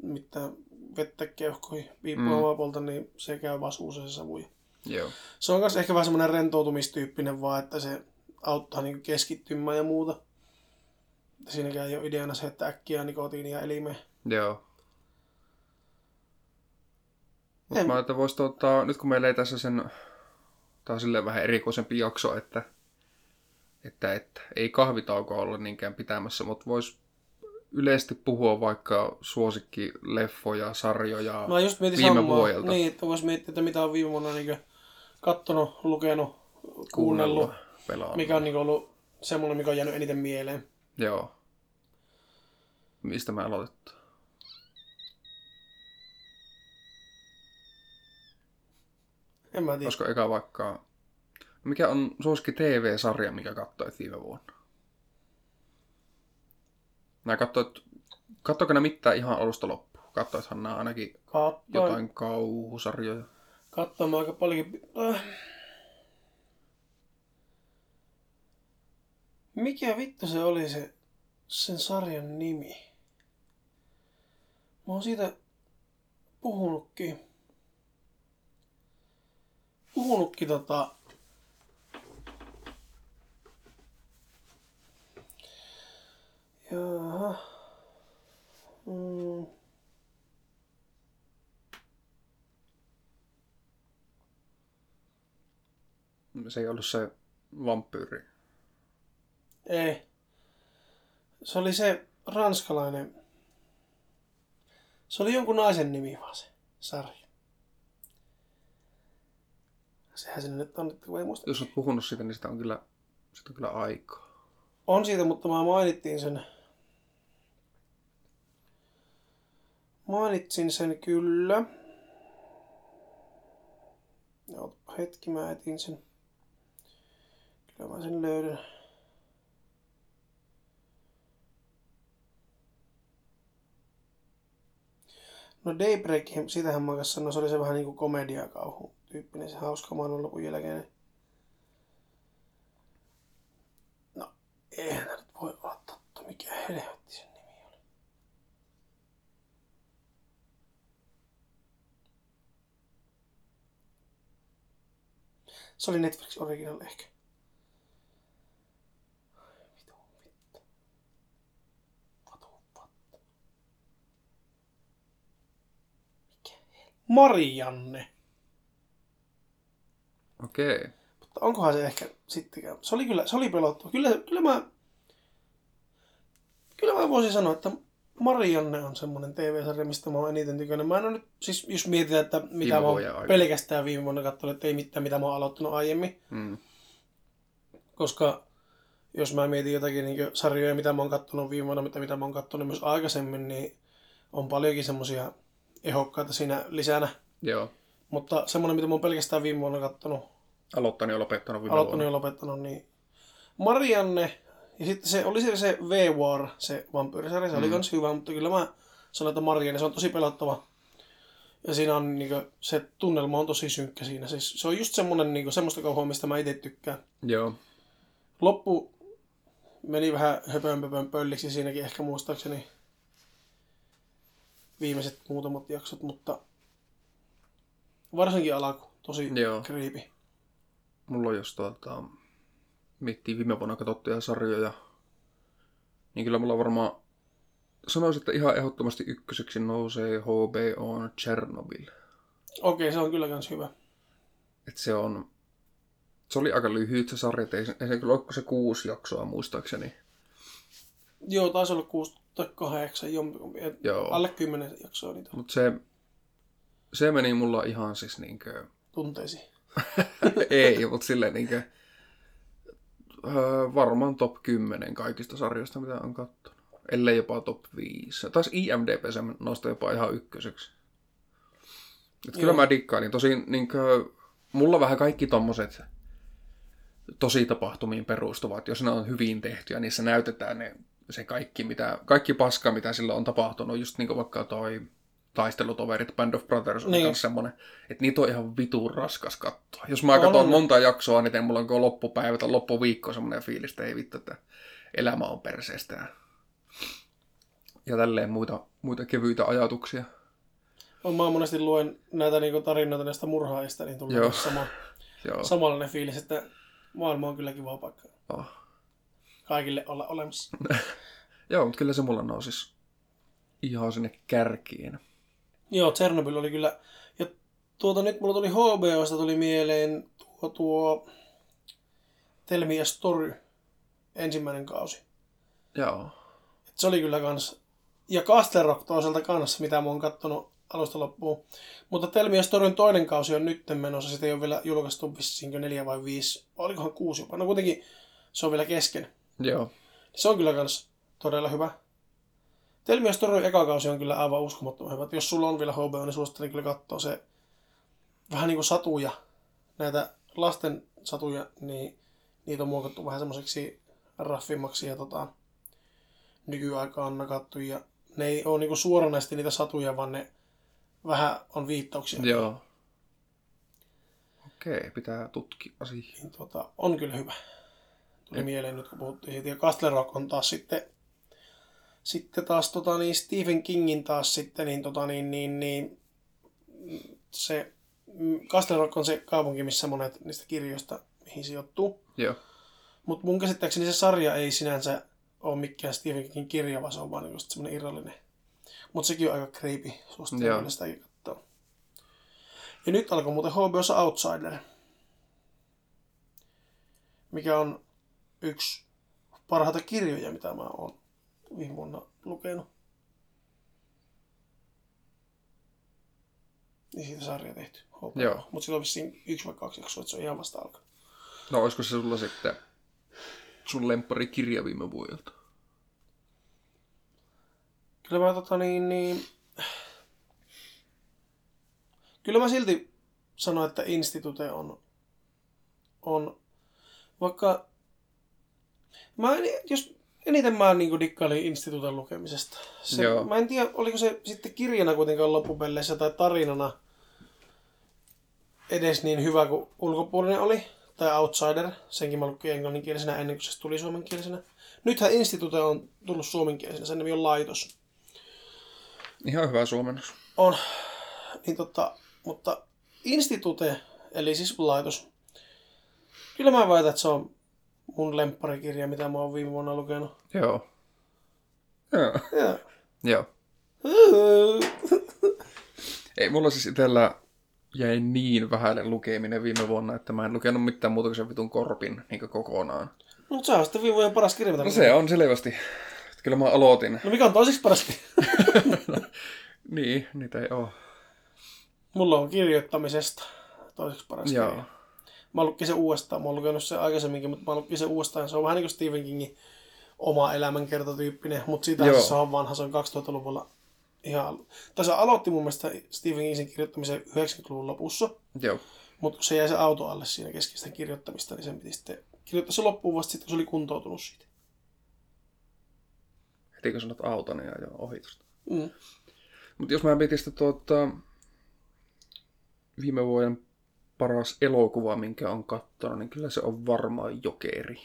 mitään vettä keuhkoihin piippua mm. polta, niin se käy vaan suussa se savu. Joo. Se on myös ehkä vähän semmoinen rentoutumistyyppinen vaan, että se auttaa niin keskittymään ja muuta. Siinäkään ei ole ideana se, että äkkiä nikotiinia elimeen. Joo. Mutta mä että vois tota, nyt kun meillä ei tässä sen, tää on silleen vähän erikoisempi jakso, että, että, että ei kahvitaukoa olla niinkään pitämässä, mutta vois yleisesti puhua vaikka suosikkileffoja, sarjoja Mä just mietin viime samaa. vuodelta. Niin, että vois miettiä, että mitä on viime vuonna niin kattonut, lukenut, kuunnellut. pelannut. Mikä on niin ollut semmoinen, mikä on jäänyt eniten mieleen. Joo. Mistä me aloitettiin? En mä tiedä. Olisiko eka vaikka... Mikä on suosikki TV-sarja, mikä katsoit viime vuonna? Mä katsoit... Katsoiko ne mitään ihan alusta loppuun? Katsoithan nämä ainakin Katsoin, jotain kauhusarjoja. katsoin aika paljonkin. Äh. Mikä vittu se oli se sen sarjan nimi? Mä oon siitä puhunutkin. Puhunutkin tota... Jaha. Mm. Se ei ollut se vampyyri. Ei. Se oli se ranskalainen. Se oli jonkun naisen nimi vaan se sarja. Sehän sinne nyt on, kun ei muista. Jos olet puhunut siitä, niin sitä on kyllä, sitä on kyllä aikaa. On siitä, mutta mä mainittiin sen. Mainitsin sen kyllä. Joo, hetki mä etin sen. Kyllä mä sen löydän. No Daybreak, sitähän mä kanssa sanoin, se oli se vähän niinku komediakauhu tyyppinen, se hauska maailman lopun jälkeen. No, eihän nyt voi olla totta, mikä helvetti sen nimi oli. Se oli Netflix Original ehkä. Marianne. Okei. Okay. Mutta onkohan se ehkä sittenkään. Se oli kyllä, se oli pelottava. Kyllä, kyllä mä, kyllä mä voisin sanoa, että Marianne on semmoinen TV-sarja, mistä mä oon eniten tykännyt. Mä en ole nyt, siis jos mietitään, että mitä Viime mä oon aikana. pelkästään viime vuonna katsonut, että ei mitään, mitä mä oon aloittanut aiemmin. Mm. Koska jos mä mietin jotakin niin sarjoja, mitä mä oon katsonut viime vuonna, mitä, mitä mä oon katsonut myös aikaisemmin, niin on paljonkin semmosia ehokkaita siinä lisänä. Joo. Mutta semmoinen, mitä mä oon pelkästään viime vuonna katsonut, Aloittanut ja lopettanut viime aloittanut vuonna. ja lopettanut, niin Marianne, ja sitten se oli se, se V-War, se vampyyrisarja, se mm. oli kans hyvä, mutta kyllä mä sanon, että Marianne, se on tosi pelottava. Ja siinä on niinku, se tunnelma on tosi synkkä siinä. Siis, se on just semmonen, niinku, semmoista kauhua, mistä mä itse tykkään. Joo. Loppu meni vähän höpönpöpön pölliksi siinäkin ehkä muistaakseni viimeiset muutamat jaksot, mutta varsinkin alku, tosi Joo. creepy. Mulla on jos tuota, miettii viime vuonna katsottuja sarjoja, niin kyllä mulla varmaan sanoisin, että ihan ehdottomasti ykköseksi nousee HBO Chernobyl. Okei, se on kyllä kans hyvä. Et se on, se oli aika lyhyt se sarja, ei, se- ei se kyllä ole se kuusi jaksoa muistaakseni. Joo, taisi olla 6 tai 8, jompikumpi. Joo. Alle 10 jaksoa niitä Mutta se, se meni mulla ihan siis niinkö, tunteisiin. [LAUGHS] ei, mutta silleen niinkö, öö, varmaan top 10 kaikista sarjoista, mitä on katsonut. Ellei jopa top 5. Taas IMDB se nostaa jopa ihan ykköseksi. Et kyllä Joo. mä dikkaan, niin tosin niinkö, mulla vähän kaikki tommoset tosi tapahtumiin perustuvat, jos ne on hyvin tehtyjä, niissä näytetään ne, se kaikki, mitä, kaikki paska, mitä sillä on tapahtunut, just niin kuin vaikka toi taistelutoverit, Band of Brothers on Niin. niin. semmoinen, että niitä on ihan vitun raskas katsoa. Jos mä On, katson on. monta jaksoa, niin mulla on loppupäivä tai loppuviikko semmoinen fiilis, että ei vittu, että, elämä on perseestä. Ja, tälleen muita, muita kevyitä ajatuksia. On, mä monesti luen näitä niin tarinoita näistä murhaajista, niin tulee Joo. sama, [LAUGHS] Joo. samanlainen fiilis, että maailma on kyllä kiva paikka. Oh. Kaikille olla olemassa. [LAUGHS] Joo, mutta kyllä se mulla nousisi ihan sinne kärkiin. Joo, Chernobyl oli kyllä... Ja tuota, nyt mulla tuli HBOsta tuli mieleen tuo, tuo Tell Me a Story, ensimmäinen kausi. Joo. Et se oli kyllä kans... Ja Castle Rock toiselta kanssa, mitä mä oon kattonut alusta loppuun. Mutta Tell Me a Storyn toinen kausi on nyt menossa. Sitä ei ole vielä julkaistu vissiinkö neljä vai viisi. Olikohan kuusi jopa. No kuitenkin se on vielä kesken. Joo. Se on kyllä kans todella hyvä. A Story eka kausi on kyllä aivan uskomattoman hyvä. Jos sulla on vielä HBO, niin suosittelen kyllä katsoa se vähän niin kuin satuja. Näitä lasten satuja, niin niitä on muokattu vähän semmoiseksi raffimmaksi ja tota, nykyaikaan nakattu. Ja ne ei ole niinku suoranaisesti niitä satuja, vaan ne vähän on viittauksia. Joo. Okei, pitää tutkia asiaa. Niin, tota, on kyllä hyvä. Tuli mieleen nyt, kun puhuttiin siitä. Ja Castle Rock on taas sitten, sitten taas tota, niin Stephen Kingin taas sitten, niin, tota, niin, niin, niin se Castle Rock on se kaupunki, missä monet niistä kirjoista, mihin sijoittuu. Joo. Mutta mun käsittääkseni se sarja ei sinänsä ole mikään Stephen Kingin kirja, vaan se on vaan just semmoinen irrallinen. Mutta sekin on aika creepy, suosittelen sitäkin katsoa. Ja nyt alkoi muuten HBOssa Outsider, mikä on yksi parhaita kirjoja, mitä mä oon viime vuonna lukenut. Niin siitä sarja tehty. HBO. Joo. Mutta sillä on vissiin yksi vai kaksi jaksoa, että se on ihan vasta alkanut. No olisiko se sulla sitten sun lemppari kirja viime vuodelta? Kyllä mä tota niin, niin... Kyllä mä silti sanon, että Institute on, on vaikka... Mä en, jos eniten mä niin dikkailin Instituten lukemisesta. Se, Joo. mä en tiedä, oliko se sitten kirjana kuitenkaan loppupeleissä tai tarinana edes niin hyvä kuin ulkopuolinen oli. Tai Outsider, senkin mä lukin englanninkielisenä ennen kuin se tuli suomenkielisenä. Nythän Institute on tullut suomenkielisenä, sen nimi on Laitos. Ihan hyvä suomennos. On, niin tota, mutta Institute, eli siis laitos, kyllä mä väitän, että se on mun lempparikirja, mitä mä oon viime vuonna lukenut. Joo. Joo. Joo. [LAUGHS] Ei, mulla siis itsellä jäi niin vähälle lukeminen viime vuonna, että mä en lukenut mitään muuta kuin sen vitun korpin niin kokonaan. No, se on sitten viime vuoden paras kirja, mitä No se on selvästi. Kyllä mä aloitin. No mikä on toiseksi paras kirja? [LAUGHS] Niin, niitä ei oo. Mulla on kirjoittamisesta toiseksi paras Joo. kirja. Mä lukin sen uudestaan. Mä oon lukenut sen aikaisemminkin, mutta mä lukin sen uudestaan. Se on vähän niin kuin Stephen Kingin oma elämänkertatyyppinen, mutta siitä Joo. se on vanha. Se on 2000-luvulla ihan... Tai se aloitti mun mielestä Stephen Kingin sen kirjoittamisen 90-luvun lopussa. Joo. Mutta kun se jäi se auto alle siinä kesken sitä kirjoittamista, niin sen piti sitten kirjoittaa se loppuun vasta sitten, kun se oli kuntoutunut siitä. Heti kun sanot auto, niin jo ohitusta. Mm. Mutta jos mä mietin sitä tuota, viime vuoden paras elokuva, minkä on katsonut, niin kyllä se on varmaan Jokeri.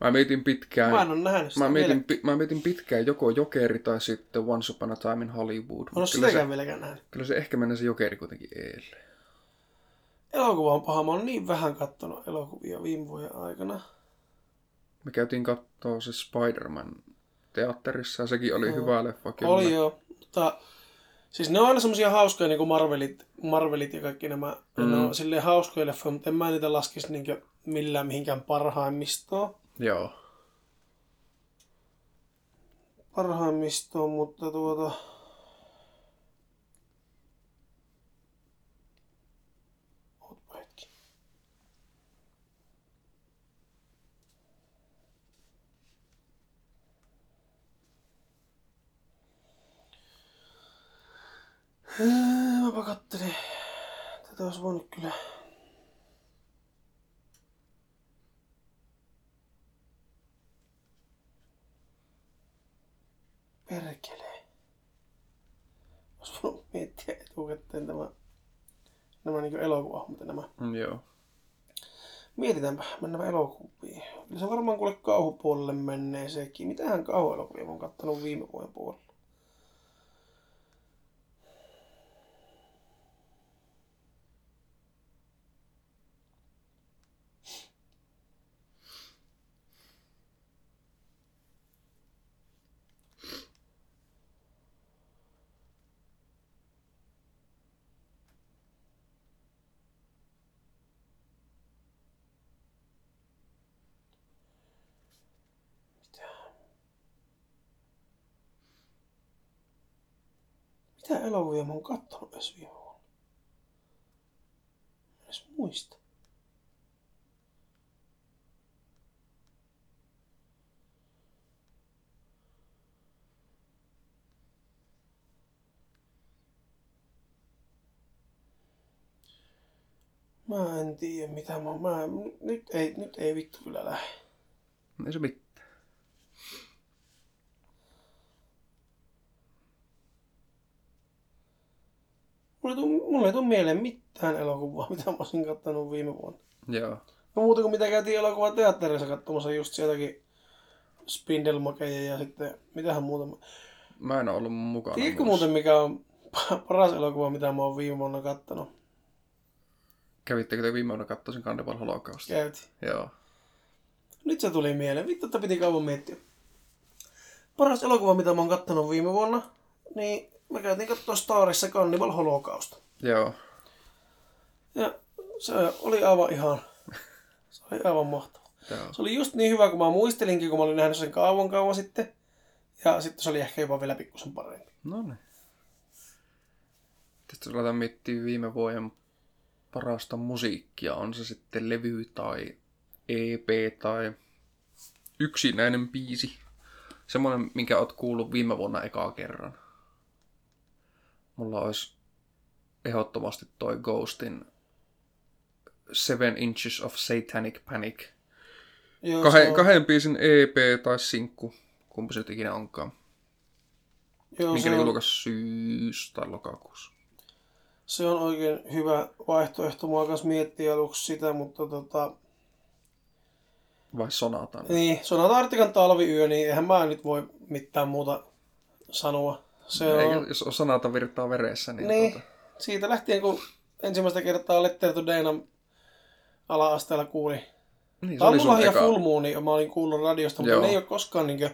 Mä mietin pitkään, Mä en ole nähnyt sitä mä mietin, pi, mä mietin pitkään joko Jokeri tai sitten Once Upon a Time in Hollywood. Mä en ole sitäkään se, vieläkään nähnyt. kyllä se ehkä menee se Jokeri kuitenkin eilen. Elokuva on paha. Mä oon niin vähän kattonut elokuvia viime vuoden aikana. Me käytiin kattoo se Spider-Man teatterissa ja sekin oli hyvä leffa kyllä. Oli joo, mutta siis ne on aina semmosia hauskoja niin kuin Marvelit, Marvelit ja kaikki nämä. Mm. Ne on silleen hauskoja leffoja, mutta en mä niitä laskisi niin millään mihinkään parhaimmistoon. Joo. Parhaimmistoon, mutta tuota... Mäpä kattelin. Tätä olisi voinut kyllä... Perkele. Olisi voinut miettiä etukäteen tämä, nämä niin elokuva, mutta nämä. Mm, joo. Mietitäänpä, mennään elokuviin. Kyllä se varmaan kuule kauhupuolelle menee sekin. Mitähän kauhuelokuvia mä oon kattonut viime vuoden puolella? Mitä elokuvia mä oon kattonut edes viime vuonna? Mä en edes muista. Mä en tiedä mitä mä, mä nyt ei, nyt ei vittu kyllä lähde. Ei se mitään. Mulla ei, tuu, mulla ei tuu mieleen mitään elokuvaa, [LAUGHS] mitä mä olisin kattonut viime vuonna. Joo. No muuta kuin mitä käytiin elokuvateatterissa katsomassa just sieltäkin Spindelmakeja ja sitten mitähän muuta. Mä en ole ollut mukana. Tiedätkö muuten mikä on [LAUGHS] paras elokuva, mitä mä oon viime vuonna kattonut? Kävittekö te viime vuonna katsoa sen Cannibal Holocaust? Käytiin. Joo. Nyt se tuli mieleen. Vittu, että piti kauan miettiä. Paras elokuva, mitä mä oon kattonut viime vuonna, niin mä käytiin katsoa Starissa Cannibal Holocaust. Joo. Ja se oli aivan ihan, se oli aivan mahtava. Joo. Se oli just niin hyvä, kun mä muistelinkin, kun mä olin nähnyt sen kauan kauan sitten. Ja sitten se oli ehkä jopa vielä pikkusen parempi. No niin. Jos aletaan miettiä viime vuoden parasta musiikkia, on se sitten levy tai EP tai yksinäinen biisi. Semmoinen, minkä oot kuullut viime vuonna ekaa kerran. Mulla olisi ehdottomasti toi Ghostin Seven Inches of Satanic Panic. Joo, se Kahden, on, kahden biisin EP tai sinkku, kumpi se nyt ikinä onkaan. joo, Minkä se, ne on, julkaisi syys- tai lokakuussa. se on oikein hyvä vaihtoehto. Mua kanssa miettiä aluksi sitä, mutta tota, Vai Sonatan? niin, Sonata Artikan talviyö, niin eihän mä nyt voi mitään muuta sanoa. Se on, Eikä, jos Sonata virtaa veressä, niin, Niin, Tuota, siitä lähtien kun ensimmäistä kertaa Letter to Daynan ala-asteella kuuli. niin mulla ja. Full Moon, niin mä olin kuullut radiosta, mutta Joo. ne ei ole koskaan niinkö,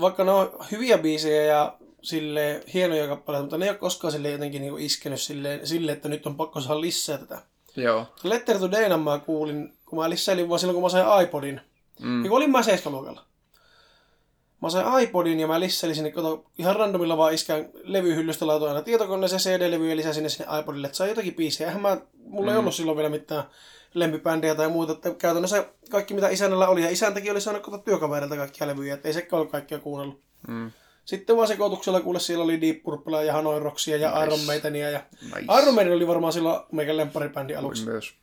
vaikka ne on hyviä biisejä ja sille hienoja kappaleita, mutta ne ei ole koskaan sille jotenkin niinku iskenyt sille, sille, että nyt on pakko saada lisää tätä. Joo. Letter to Daynan mä kuulin, kun mä lissäilin vaan silloin, kun mä sain iPodin. Mm. Niin kun olin mä 7-luokalla. Mä sain iPodin ja mä lissäilin sinne, kato, ihan randomilla vaan iskään levyhyllystä laitoin aina tietokoneeseen CD-levyä ja lisäsin sinne sinne iPodille, että sai jotakin biisejä. Eihän mä, mulla mm. ei ollut silloin vielä mitään lempibändejä tai muuta, että käytännössä kaikki mitä isännällä oli, ja isäntäkin oli saanut kato työkaverilta kaikkia levyjä, että ei sekään ollut kaikkia kuunnellut. Mm. Sitten vaan sekoituksella kuule siellä oli Deep Purplea ja Hanoi Rocksia ja Nice. Iron Maidenia ja Nice. Iron Maiden oli varmaan silloin meikän lempparibändi aluksi. Myös.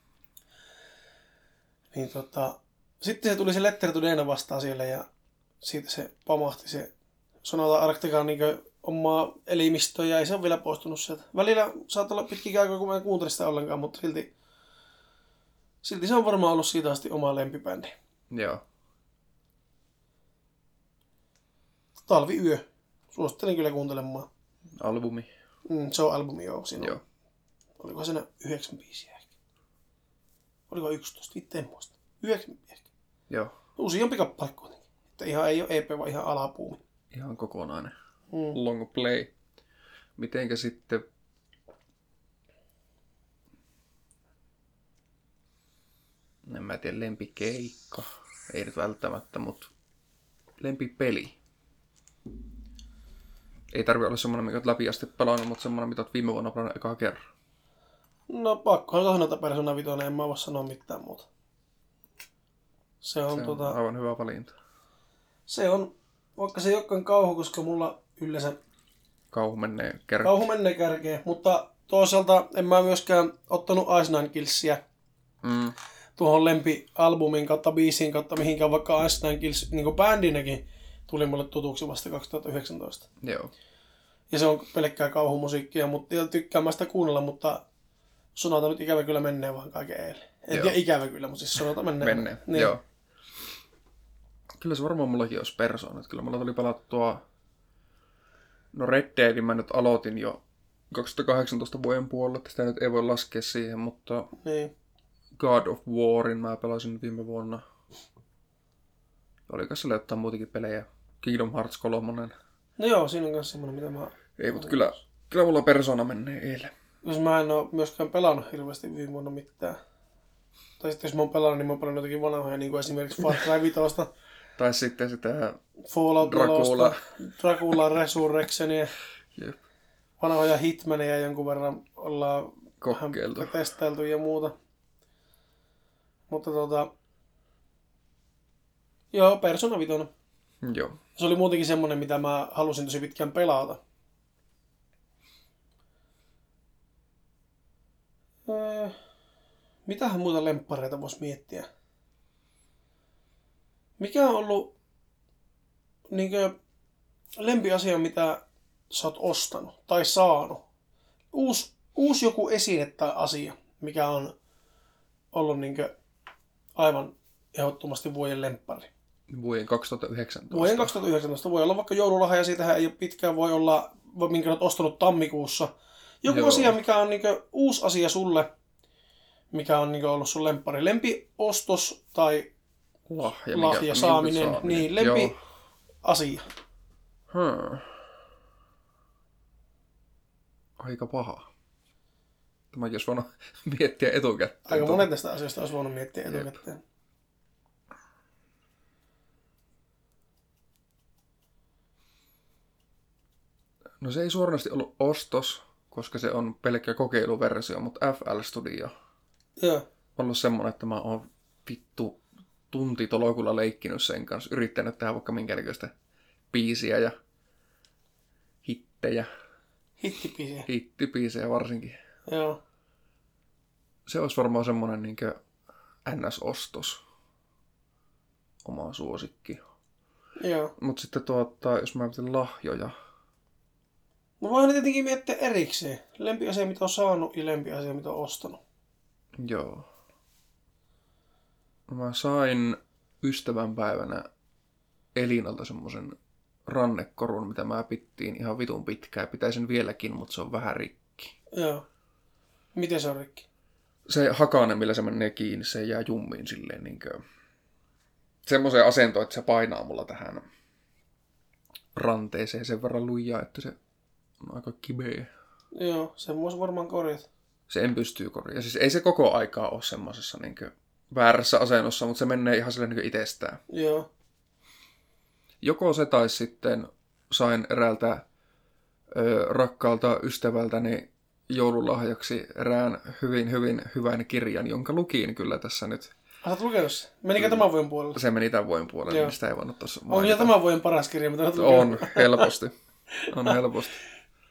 Niin tota, sitten se tuli se Letter to Dayna vastaan siellä ja siitä se pamahti se Sonata Arctican niin omaa elimistöä ja ei se ole vielä poistunut sieltä. Välillä saattaa olla pitkiä aikaa, kun mä en kuuntele sitä ollenkaan, mutta silti, silti se on varmaan ollut siitä asti oma lempibändi. Joo. Talviyö. Suosittelen kyllä kuuntelemaan. Albumi. Mm, se on albumi, joo. Siinä Joo. on. Oliko siinä yhdeksän biisiä ehkä? Oliko 11? Itse en muista. Yhdeksän ehkä. Joo. Useampi kappale kuitenkin. Että ihan ei ole EP, vaan ihan alapuumi. Ihan kokonainen. Mm. Long play. Mitenkä sitten... En mä tiedä, lempikeikka. Ei nyt välttämättä, mutta lempipeli. Ei tarvi olla semmoinen, mikä oot läpi asti pelannut, mutta semmoinen, mitä oot viime vuonna pelannut ekaa kerran. No pakkohan sanoa, että Persona 5, en mä voi sanoa mitään muuta. Se on, Se on tota, aivan hyvä valinta. Se on, vaikka se ei olekaan kauhu, koska mulla yleensä Kauhu menee kerran. kauhu menee kärkeen, mutta toisaalta en mä myöskään ottanut Ice Nine Killsia Mm. tuohon lempialbumin kautta biisiin kautta mihinkään, vaikka Ice Nine Kills niin bändinäkin tuli mulle tutuksi vasta 2019. Joo. Ja se on pelkkää kauhumusiikkia, mutta tykkään mä sitä kuunnella, mutta Sonata nyt ikävä kyllä menee vaan kaiken eilen. Tiedä ikävä kyllä, mutta siis Sonata menee. Menneen, Niin. joo. Kyllä se varmaan mullakin olisi persoona. että Kyllä mulla tuli pelattua... No Red Deadin mä nyt aloitin jo 2018 vuoden puolella, että sitä nyt ei voi laskea siihen, mutta niin. God of Warin mä pelasin viime vuonna. Oliko siellä jotain muutakin pelejä? Kingdom Hearts 3. No joo, siinä on myös semmoinen, mitä mä... Ei, mutta kyllä, kyllä mulla persona menee eilen. Jos mä en ole myöskään pelannut hirveästi viime vuonna mitään. Tai sitten jos mä oon pelannut, niin mä oon pelannut jotakin vanhoja, niin kuin esimerkiksi Far Cry 5, Tai sitten sitä Fallout Dracula. 4, Dracula Resurrectionia, Jep. vanhoja Hitmaneja jonkun verran ollaan Kokeiltu. testailtu ja muuta. Mutta tota... Joo, Persona 5. Joo. Se oli muutenkin semmonen, mitä mä halusin tosi pitkään pelata. Öö, mitähän muuta lemppareita voisi miettiä? Mikä on ollut niinkö lempiasia, mitä sä oot ostanut tai saanut? Uusi, uusi joku esine tai asia, mikä on ollut niinkö aivan ehdottomasti vuoden lemppari. Vuoden 2019. Vuoden 2019 voi olla vaikka joululahja, siitähän ei ole pitkään, voi olla, minkä olet ostanut tammikuussa. Joku Joo. asia, mikä on niinku uusi asia sulle, mikä on niinku ollut sun lemppari. Lempiostos tai lahja, lahja, mikä- saaminen, niin lempi Joo. asia. Hmm. Aika paha. Tämä jos voinut [LAUGHS] miettiä etukäteen. Aika monet näistä asioista olisi voinut miettiä etukäteen. No se ei suoranaisesti ollut ostos, koska se on pelkkä kokeiluversio, mutta FL Studio Joo, on ollut semmonen, että mä oon vittu tunti tolokulla leikkinyt sen kanssa, yrittänyt tehdä vaikka minkäännäköistä biisiä ja hittejä, hittipiisiä. hittibiisejä varsinkin. Joo, Se olisi varmaan semmonen niinkö NS-ostos. Oma suosikki. joo. Mutta sitten tuota, jos mä mietin lahjoja, No voihan ne tietenkin miettiä erikseen. Lempiasia, mitä on saanut ja lempiasia, mitä on ostanut. Joo. Mä sain ystävänpäivänä Elinalta semmoisen rannekorun, mitä mä pittiin ihan vitun pitkään. Pitäisin vieläkin, mutta se on vähän rikki. Joo. Miten se on rikki? Se hakanen, millä se menee kiinni, se jää jummiin silleen niinkö... Semmoiseen asentoon, että se painaa mulla tähän ranteeseen sen verran lujaa, että se on aika kibeä. Joo, sen voisi varmaan korjata. Se en pystyy korjaamaan. Siis ei se koko aikaa ole semmoisessa niinkö väärässä asennossa, mutta se menee ihan silleen niinkö itsestään. Joo. Joko se tai sitten sain eräältä ö, rakkaalta ystävältäni joululahjaksi erään hyvin, hyvin hyvän kirjan, jonka lukiin kyllä tässä nyt. Sä oot lukenut se? Menikö tämän vuoden puolella? Se meni tämän vuoden puolelle, Joo. niin sitä ei voinut tuossa On jo mainita. tämän vuoden paras kirja, mitä olet lukenut. On, helposti. On [LAUGHS] helposti.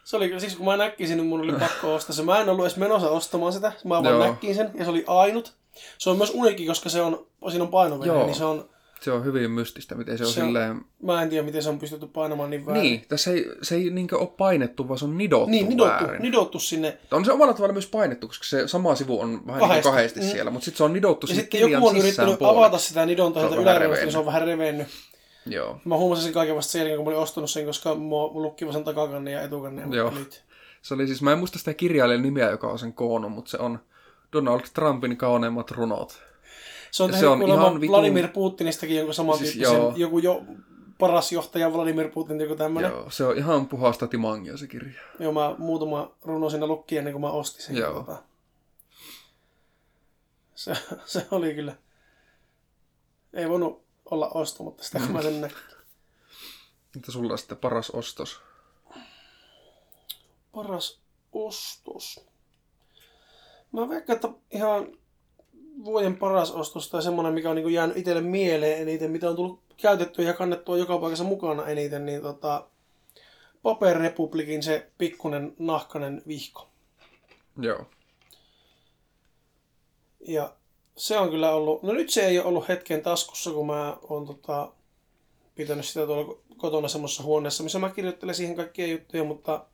Se oli kyllä, siis kun mä näkisin, niin mun oli pakko ostaa se. Mä en ollut edes menossa ostamaan sitä, mä vaan Joo. näkin sen ja se oli ainut. Se on myös uniikki, koska se on, siinä on painovene, Joo. niin se on, Se on hyvin mystistä, miten se on Se on- silleen... mä en tiedä miten se on pystytty painamaan niin väärin. Niin, tässä ei, se ei niinkö ole painettu, vaan se on nidottu, Niin, nidottu, väärin. nidottu sinne. On se omalla tavalla myös painettu, koska se sama sivu on vähän kahdesti, Kahdesti. kahdesti Mm. siellä, mutta sitten se on nidottu Ja sitten joku on yrittänyt puolelle. avata sitä nidontaa sieltä niin revennyt. se on vähän revennyt. Joo. Mä huomasin sen kaiken vasta sen jälkeen, kun mä olin ostanut sen, koska mä lukki vaan sen takakannen ja etukannen. Joo. Nyt. Se oli siis, mä en muista sitä kirjailijan nimeä, joka on sen koonnut, mutta se on Donald Trumpin kauneimmat runot. Se on se on ihan vitun- Vladimir Putinistakin jonkun samantyyppisen, Siis joo. joku jo paras johtaja Vladimir Putin, joku tämmönen. Joo. Se on ihan puhasta timangia se kirja. joo, mä muutama runo siinä lukki ennen kuin mä ostin sen. Joo. Tota. Se, [LAUGHS] se oli kyllä. Ei voinut olla ostamatta sitä, kun mä sen näkin. Mitä sulla on sitten paras ostos? Paras ostos. Mä veikkaan, että ihan vuoden paras ostos tai semmoinen, mikä on niin jäänyt itselle mieleen eniten, mitä on tullut käytettyä ja kannettua joka paikassa mukana eniten, niin tota, Paper Republikin se pikkunen nahkanen vihko. Joo. Ja se on kyllä ollut, no nyt se ei ole ollut hetken taskussa, kun mä oon tota, pitänyt sitä tuolla kotona semmoisessa huoneessa, missä mä kirjoittelen siihen kaikkia juttuja, mutta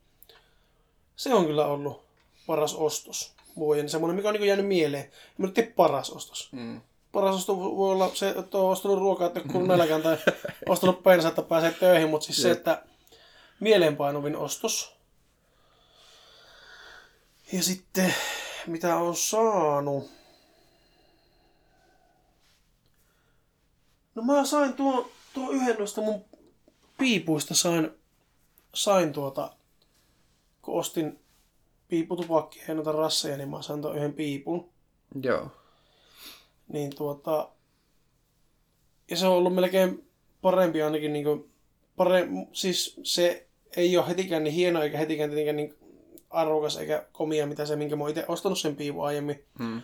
se on kyllä ollut paras ostos vuoden, semmoinen, mikä on niin jäänyt mieleen. Mä nyt paras ostos. Mm. Paras ostos voi olla se, että on ostanut ruokaa, että kun nälkään tai [LAUGHS] ostanut pensaa, että pääsee töihin, mutta siis se, Jep. että mieleenpainuvin ostos. Ja sitten, mitä on saanut? No mä sain tuo, tuo yhden noista mun piipuista sain, sain tuota, kun ostin piiputupakkia ja noita rasseja, niin mä sain tuon yhden piipun. Joo. Niin tuota, ja se on ollut melkein parempi ainakin niin kuin, pare, siis se ei ole hetikään niin hieno eikä hetikään tietenkään niin arvokas eikä komia, mitä se, minkä mä oon itse ostanut sen piipun aiemmin. Mm.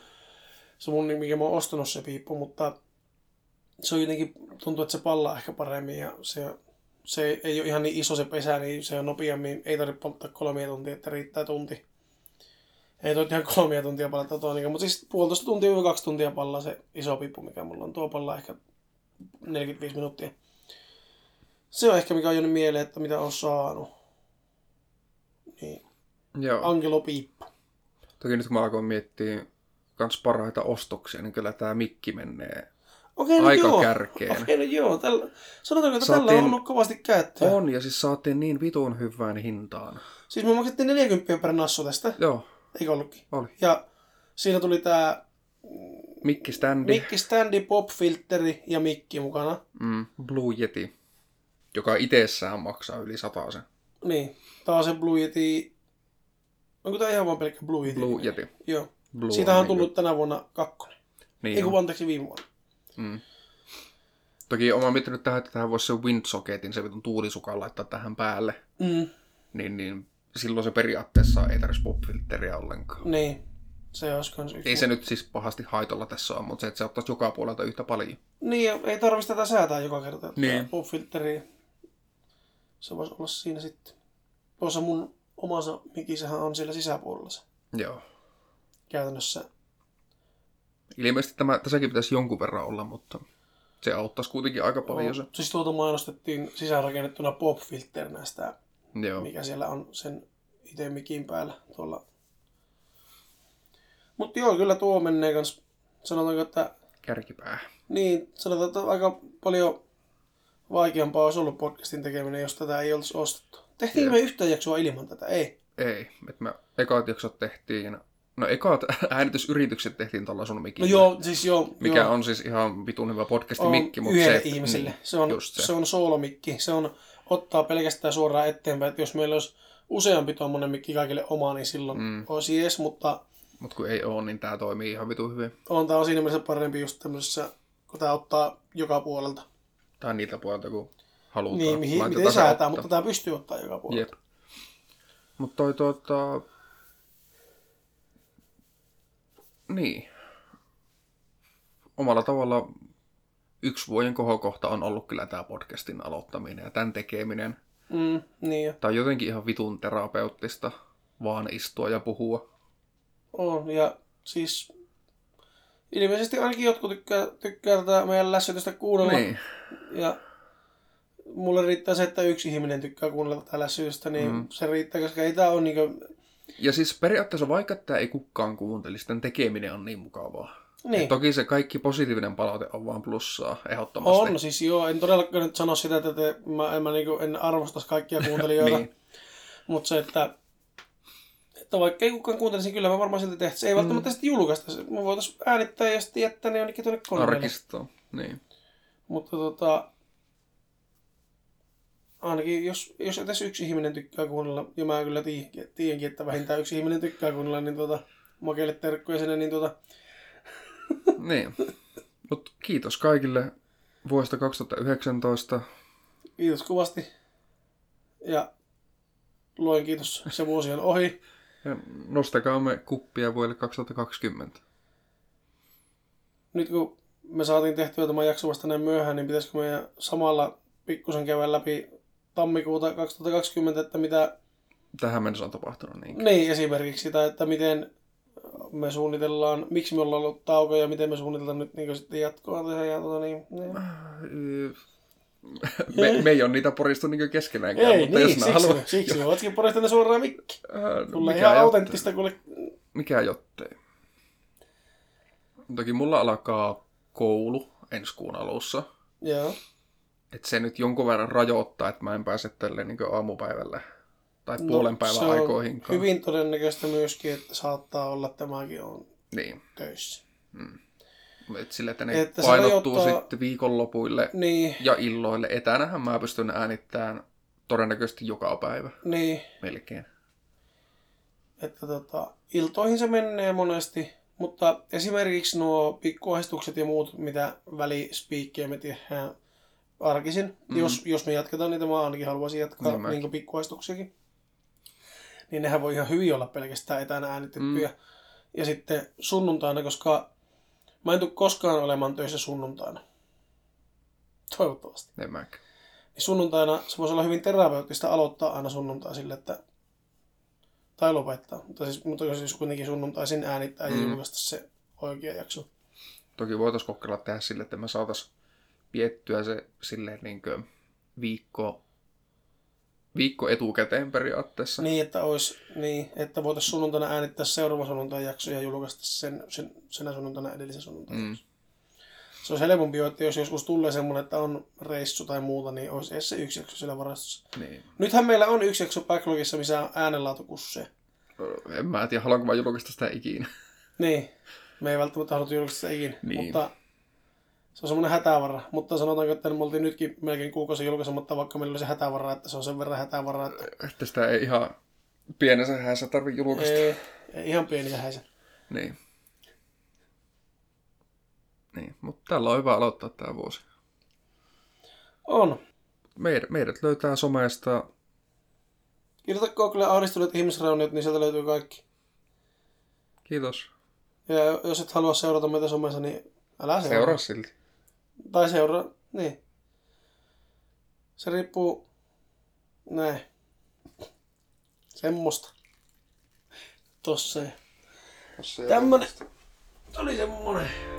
Se mun, minkä mä oon ostanut se piippu, mutta se on jotenkin, tuntuu, että se pallaa ehkä paremmin ja se, se ei ole ihan niin iso se pesä, niin se on nopeammin, ei tarvitse polttaa kolmia tuntia, että riittää tunti. Ei toi ihan kolmia tuntia palata niin, mutta siis puolitoista tuntia yli kaksi tuntia pallaa se iso piippu, mikä mulla on. Tuo pallaa ehkä 45 minuuttia. Se on ehkä mikä on jäänyt mieleen, että mitä on saanut. Niin, Joo. Angelo Piippu. Toki nyt kun mä alkoin miettiä kans parhaita ostoksia, niin kyllä tää mikki menee. Okei, no Aika joo. kärkeen. Okei, no joo. Tällä, sanotaanko, että Saatiin- tällä on ollut kovasti käyttöä. On, ja siis saatiin niin vitun hyvään hintaan. Siis me maksettiin 40 per nassu tästä, Joo, eikö ollutkin? oli. Ja siinä tuli tää Mikki standi, mikki, standi, pop-filteri ja mikki mukana. mm, Blue Yeti, joka itsessään maksaa yli sen. Niin, tää on se Blue Yeti. Onko tää ihan vaan pelkkä Blue Yeti? Blue Yeti. Joo. Blue Siitähän on niinku- tullut tänä vuonna kakkonen. Niin Ei kun on. anteeksi viime vuonna. Mm. Toki olen miettinyt tähän, että tähän voisi se windsocketin, se vitun tuulisukan laittaa tähän päälle. Mm, Niin, niin silloin se periaatteessa ei tarvitsisi pop-filtteriä ollenkaan. niin. Se olisi kans yksi. Ei se nyt siis pahasti haitolla tässä ole, mutta se, että se ottaisi joka puolelta yhtä paljon. Niin, ja ei tarvitsisi tätä säätää joka kerta. Niin. Pop-filteri. Se voisi olla siinä sitten. Tuossa mun omassa mikissähän on siellä sisäpuolella se Joo. käytännössä. Ilmeisesti tämä, tässäkin pitäisi jonkun verran olla, mutta se auttaisi kuitenkin aika paljon se. Siis tuota mainostettiin sisäänrakennettuna pop-filterinä sitä, Joo. mikä siellä on sen itse mikin päällä tuolla. Mutta joo, kyllä tuo menee kans, sanotaanko, että Kärkipää. niin, sanotaan, että aika paljon vaikeampaa olisi ollut podcastin tekeminen, jos tätä ei olisi ostettu. Tehtiinkö me yhtään jaksoa ilman tätä? Ei. Ei. Et me ekat jaksot tehtiin, no ekat [LAUGHS] äänitysyritykset tehtiin tuolla sun No mikillä. joo, siis joo. Mikä joo. on siis ihan vitun hyvä podcasti on mikki, mutta se, ihmiselle. Niin, se, on, se. se on soolomikki. Se on ottaa pelkästään suoraan eteenpäin. Että jos meillä olisi useampi tuommoinen mikki kaikille oma, niin silloin Mm. olisi jees, mutta Mutta kun ei ole, niin tää toimii ihan vitun hyvin. on tämä on siinä mielessä parempi just tämmöisessä, kun tämä ottaa joka puolelta. Tai niiltä puolelta, kun halutaan. Niin, mihin, miten se säätää, ottaa. mutta tämä pystyy ottaa joka puolelta. Jep. Mutta toi tuota... Niin. Omalla tavalla yksi vuoden kohokohta on ollut kyllä tämä podcastin aloittaminen ja tämän tekeminen. Mm, niin jo. Tämä on jotenkin ihan vitun terapeuttista vaan istua ja puhua. on. Ja siis ilmeisesti ainakin jotkut tykkää, tykkää tätä meidän lässytystä kuunnella. Niin. Ja mulle riittää se, että yksi ihminen tykkää kuunnella tätä lässytystä, niin Mm. se riittää, koska ei tämä ole niinku... Ja siis periaatteessa vaikka tämä ei kukaan kuuntelisi, tämän tekeminen on niin mukavaa. Niin. Et toki se kaikki positiivinen palaute on vaan plussaa, ehdottomasti. On, siis joo, en todellakaan nyt sano sitä, että te, mä, en, mä niinku, en arvostaisi kaikkia kuuntelijoita, [LAUGHS] Niin. mutta se, että, että vaikka ei kukaan kuuntelisi, niin kyllä mä varmaan silti tehtäisiin. Se ei välttämättä sitten julkaista, me voitaisiin äänittää ja sitten jättää ne jonnekin tuonne koneelle. Arkistoon. Niin. Mutta tota, ainakin jos, jos edes yksi ihminen tykkää kuunnella, ja mä kyllä tiedänkin, tiedänkin että vähintään yksi ihminen tykkää kuunnella, niin tota, makeille terkkuja sinne, niin tota, Niin. Mut kiitos kaikille vuodesta 2019. kiitos kovasti. Ja luen kiitos, se vuosi on ohi. Ja nostakaamme kuppia vuodelle 2020. Nyt kun me saatiin tehtyä tämä jakso vasta näin myöhään, niin pitäisikö meidän samalla pikkusen käydä läpi tammikuuta 2020, että mitä, Tähän mennessä on tapahtunut niin. niin esimerkiksi sitä, että miten me suunnitellaan, miksi me ollaan ollut tauko ja miten me suunnitellaan nyt niin sitten jatkoa tehdä ja tota niin. niin. [LAUGHS] Me, me ei ole niitä poristu niin keskenäänkään, Ei, mutta niin, jos siksi, haluaa... siksi me ootkin poristanut suoraan mikki. Äh, mikä ihan ei autenttista, kuule mikä jottei. Toki mulla alkaa koulu ensi kuun alussa. Joo. Että se nyt jonkun verran rajoittaa, että mä en pääse tälle niin aamupäivällä tai puolen päivän No, on aikoihinkaan. hyvin todennäköistä myöskin, että saattaa olla, että tämäkin on Niin. töissä. Et sille, että ne Että se painottuu rajoittaa- sitten viikonlopuille Niin, ja illoille. Etänähän mä pystyn äänittämään todennäköisesti joka päivä niin. melkein. Että tota, iltoihin se menee monesti, mutta esimerkiksi nuo pikkuahdistukset ja muut, mitä välispiikkejä me tehdään arkisin, mm. jos, jos me jatketaan niitä, mä ainakin haluaisin jatkaa Niin niin pikkuahdistuksiakin, niin nehän voi ihan hyvin olla pelkästään etänä äänitettyjä. Mm. Ja sitten sunnuntaina, koska mä en tule koskaan olemaan töissä sunnuntaina. Toivottavasti. En mäkään. Niin sunnuntaina se voisi olla hyvin terapeuttista aloittaa aina sunnuntai sille, että tai lopettaa. Mutta siis, mutta jos siis kuitenkin sunnuntaisin äänittää ja Mm. julkaista se oikea jakso. Toki voitaisiin kokeilla tehdä sille, että me saataisiin piettyä se silleen niin viikko, viikko etukäteen periaatteessa. Niin, että olisi, niin, että voitaisiin sunnuntaina äänittää seuraava sunnuntai jakso ja julkaista sen, sen senä sunnuntaina edellisen sunnuntai. Mm. Se olisi helpompi, että jos joskus tulee semmoinen, että on reissu tai muuta, niin olisi edes se yksi jakso siellä varastossa. Niin. Nythän meillä on yksi jakso backlogissa, missä on äänenlaatukusseja. En mä tiedä, haluanko mä julkaista sitä ikinä. Niin, me ei välttämättä haluta julkaista sitä ikinä, Niin. mutta se on semmoinen hätävara. Mutta sanotaanko, että me oltiin nytkin melkein kuukausi julkaisematta, vaikka meillä oli se hätävara, että se on sen verran hätävara, että Että sitä ei ihan pienessä hässä tarvitse julkaista. ei, ei ihan pieni vähäisen. Niin. Niin, mutta tällä on hyvä aloittaa tämä vuosi. On. Meidät, meidät löytää somesta. Kirjoita Google ahdistuneet ihmisrauniot, niin sieltä löytyy kaikki. Kiitos. Ja jos et halua seurata meitä somessa, niin älä seuraa. Seuraa silti. Tai seuraa, niin. Se riippuu... Näin. Semmosta. Tossa. Tämmönen. Oli semmonen.